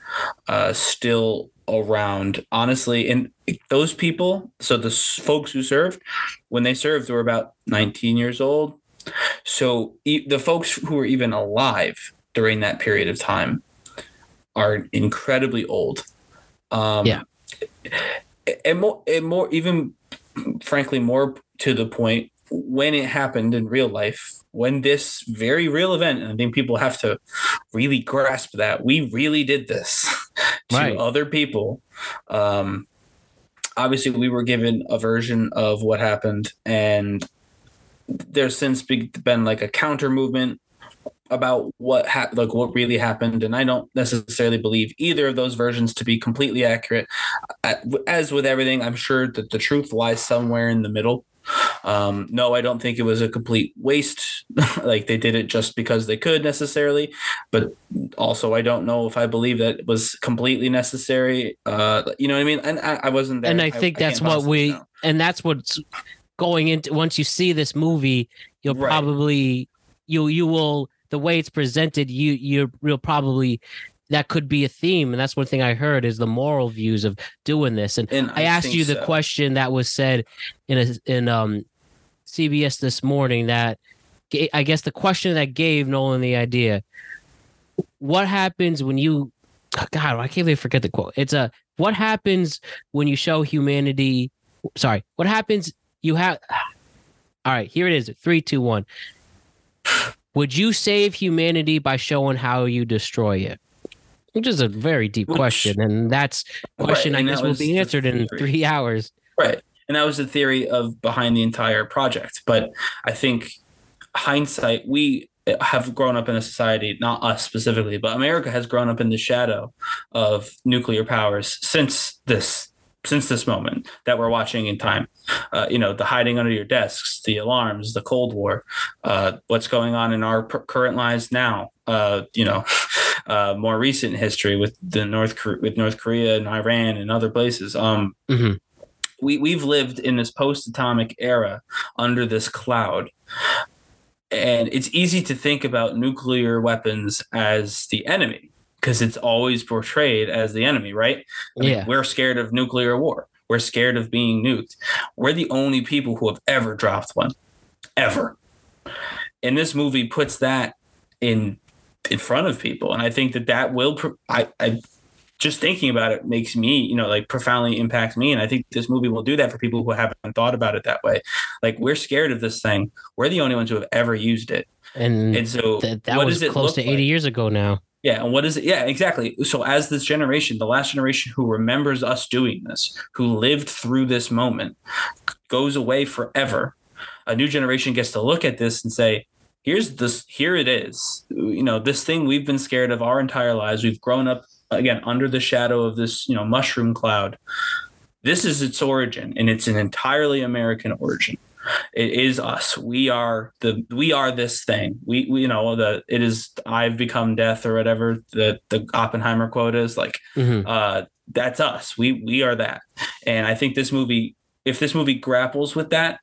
uh, still around, honestly. And those people, so the folks who served, when they served, were about 19 years old. So e- the folks who were even alive during that period of time are incredibly old. Um, Yeah. And more, and more, even frankly, more to the point, when it happened in real life, when this very real event, and I think people have to really grasp that we really did this to Right. other people. Um, obviously, we were given a version of what happened, and there's since been like a counter movement about what ha- like what really happened and i don't necessarily believe either of those versions to be completely accurate as with everything i'm sure that the truth lies somewhere in the middle um, no i don't think it was a complete waste like they did it just because they could necessarily but also i don't know if i believe that it was completely necessary uh, you know what i mean and i, I wasn't there and I think that's can't what we, know. and that's what's going into. Once you see this movie, you'll Right. probably you you will the way it's presented. You you you'll probably that could be a theme, and that's one thing I heard is the moral views of doing this. And and I asked you the so. question that was said in a in um CBS this morning that I guess the question that gave Nolan the idea. What happens when you God, I can't even forget the quote. It's a what happens when you show humanity sorry, what happens you have all right, here it is. Three, two, one. Would you save humanity by showing how you destroy it? Which is a very deep Which- question, and that's a question Right, I guess will be the answered in three hours. Right. And that was the theory of behind the entire project. But I think hindsight, we have grown up in a society, not us specifically, but America has grown up in the shadow of nuclear powers since this since this moment that we're watching in time. Uh, you know, the hiding under your desks, the alarms, the Cold War, uh, what's going on in our per- current lives now. Uh, you know, uh, more recent history with the North with North Korea and Iran and other places. Um, Mhm. we we've lived in this post-atomic era under this cloud and it's easy to think about nuclear weapons as the enemy because it's always portrayed as the enemy right I mean, Yeah. we're scared of nuclear war we're scared of being nuked we're the only people who have ever dropped one ever and this movie puts that in in front of people and i think that that will i i just thinking about it makes me, you know, like profoundly impacts me. And I think this movie will do that for people who haven't thought about it that way. Like we're scared of this thing. We're the only ones who have ever used it. And And so that, that what was does it close to 80 like? years ago now. Yeah. And what is it? Yeah, exactly. So as this generation, the last generation who remembers us doing this, who lived through this moment, goes away forever. A new generation gets to look at this and say, here's this, here it is. You know, this thing we've been scared of our entire lives. We've grown up again under the shadow of this, you know, mushroom cloud. This is its origin, and it's an entirely American origin. It is us. We are the we are this thing. We, we you know the it is I've become death or whatever the the Oppenheimer quote is like Mhm. uh that's us. We we are that. And I think this movie if this movie grapples with that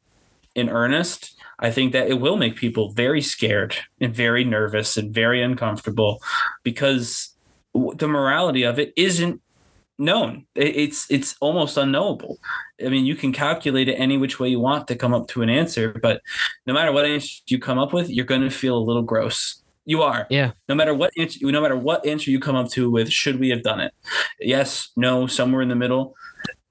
in earnest, I think that it will make people very scared and very nervous and very uncomfortable because the morality of it isn't known. It's it's almost unknowable. I mean, you can calculate it any which way you want to come up to an answer, but no matter what answer you come up with, you're going to feel a little gross. You are. Yeah. No matter what answer, no matter what answer you come up to with, should we have done it? Yes, no, somewhere in the middle.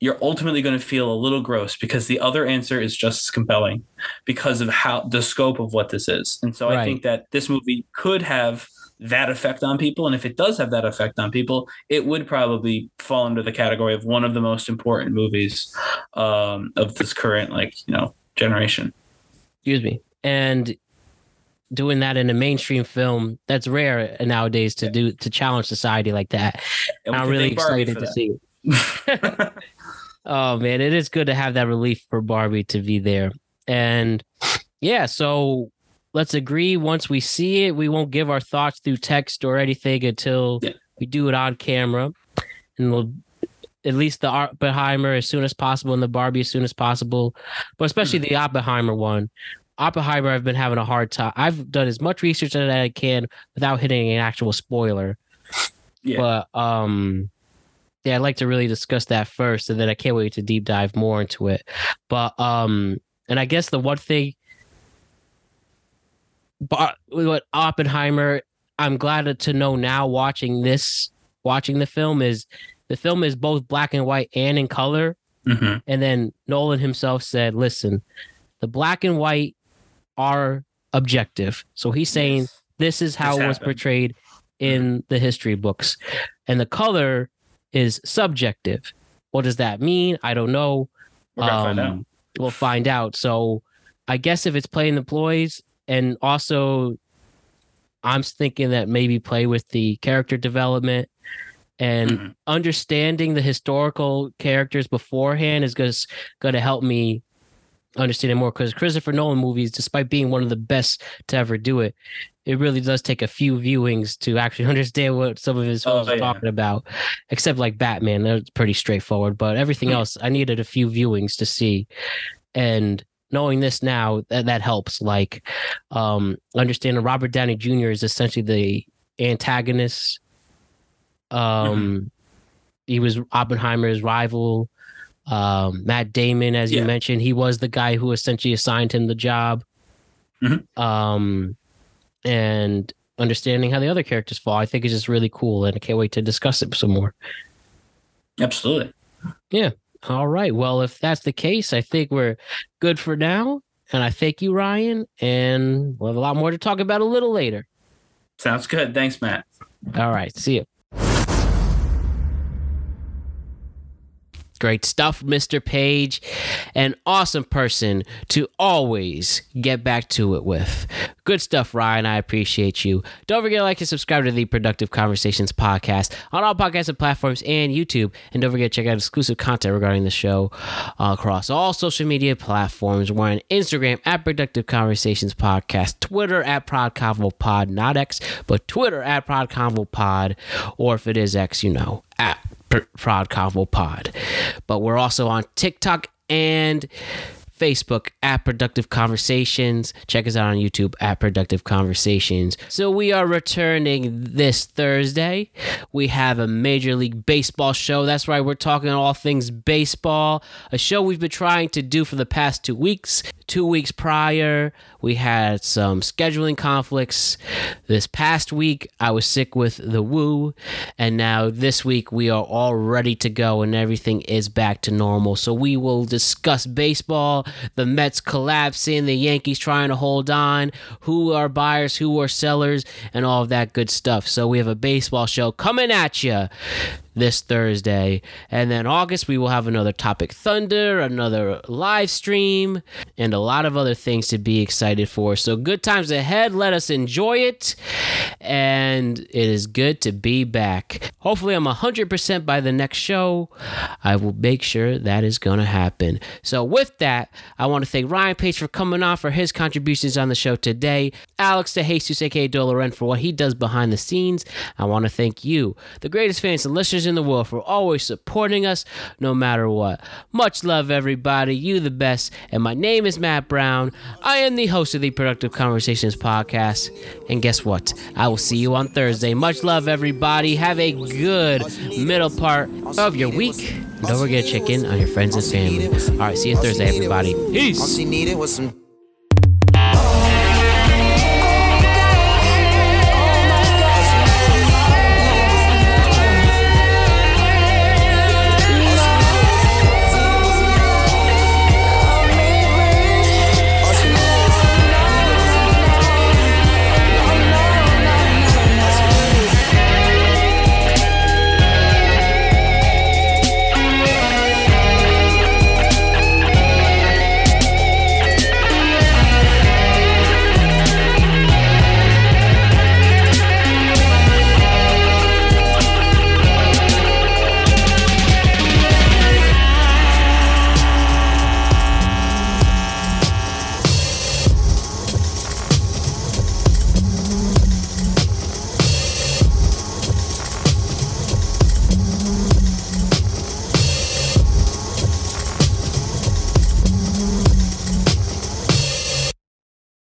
You're ultimately going to feel a little gross because the other answer is just as compelling because of how the scope of what this is. And so I think that this movie could have that effect on people. And if it does have that effect on people, it would probably fall under the category of one of the most important movies um, of this current, like, you know, generation. excuse me and doing that in a mainstream film that's rare nowadays to do to challenge society like that i'm really excited to that. see it oh man it is good to have that relief for barbie to be there and yeah so let's agree once we see it we won't give our thoughts through text or anything until Yeah. we do it on camera and we'll at least the Oppenheimer as soon as possible and the Barbie as soon as possible, but especially the Oppenheimer one. Oppenheimer, I've been having a hard time. I've done as much research as I can without hitting an actual spoiler. Yeah. But um, yeah, I'd like to really discuss that first, and then I can't wait to deep dive more into it. But um, and I guess the one thing, what Oppenheimer, I'm glad to know now watching this, watching the film is the film is both black and white and in color. Mhm. And then Nolan himself said, listen, the black and white are objective. So he's saying Yes. this is how This it was portrayed in the history books. And the color is subjective. What does that mean? I don't know. We're gonna find out. Um, We'll find out. So I guess if it's playing the ploys and also I'm thinking that maybe play with the character development and Mhm. understanding the historical characters beforehand is going to help me understand it more because Christopher Nolan movies, despite being one of the best to ever do it, it really does take a few viewings to actually understand what some of his Oh, films are yeah. talking about. Except like Batman, that's pretty straightforward. But everything Hmm. else, I needed a few viewings to see, and knowing this now, that that helps. Like um, understanding Robert Downey Jr. is essentially the antagonist. Um, he was Oppenheimer's rival. Um, Matt Damon, as you mentioned, he was the guy who essentially assigned him the job. Mhm. Um, and understanding how the other characters fall, I think is just really cool, and I can't wait to discuss it some more. Absolutely. All right. Well, if that's the case, I think we're good for now. And I thank you, Ryan. And we'll have a lot more to talk about a little later. Sounds good. Thanks, Matt. All right. See you. Great stuff, Mr. Page. An awesome person to always get back to it with. Good stuff, Ryan. I appreciate you. Don't forget to like and subscribe to the Productive Conversations podcast on all podcasting platforms and YouTube. And don't forget to check out exclusive content regarding the show across all social media platforms. We're on Instagram at Productive Conversations Podcast, Twitter at ProdConvoPod, not X, but Twitter at ProdConvoPod, or if it is X, you know, at Prod Convo Pod. But we're also on TikTok and Facebook at Productive Conversations. Check us out on YouTube at Productive Conversations. So we are returning this Thursday. We have a Major League Baseball show. That's right, we're talking all things baseball. A show we've been trying to do for the past two weeks. Two weeks prior, we had some scheduling conflicts. This past week, I was sick with the woo, and now this week we are all ready to go and everything is back to normal. So we will discuss baseball, the Mets collapsing, the Yankees trying to hold on, who are buyers, who are sellers, and all of that good stuff. So we have a baseball show coming at you this Thursday. And then August, we will have another Topic Thunder, another live stream, and a lot of other things to be excited for. So good times ahead. Let us enjoy it. And it is good to be back. Hopefully, I'm 100% by the next show. I will make sure that is going to happen. So, with that, I want to thank Ryan Page for coming on for his contributions on the show today. Alex DeJesus, aka Doloren, for what he does behind the scenes. I want to thank you, the greatest fans and listeners in the world, for always supporting us no matter what. Much love, everybody. You the best. And my name is Matt Brown. I am the host of the Productive Conversations podcast. And guess what? I will see you on Thursday. Much love, everybody. Have a good middle part of your week. Don't forget to check in on your friends and family. All right, see you Thursday, everybody. Peace.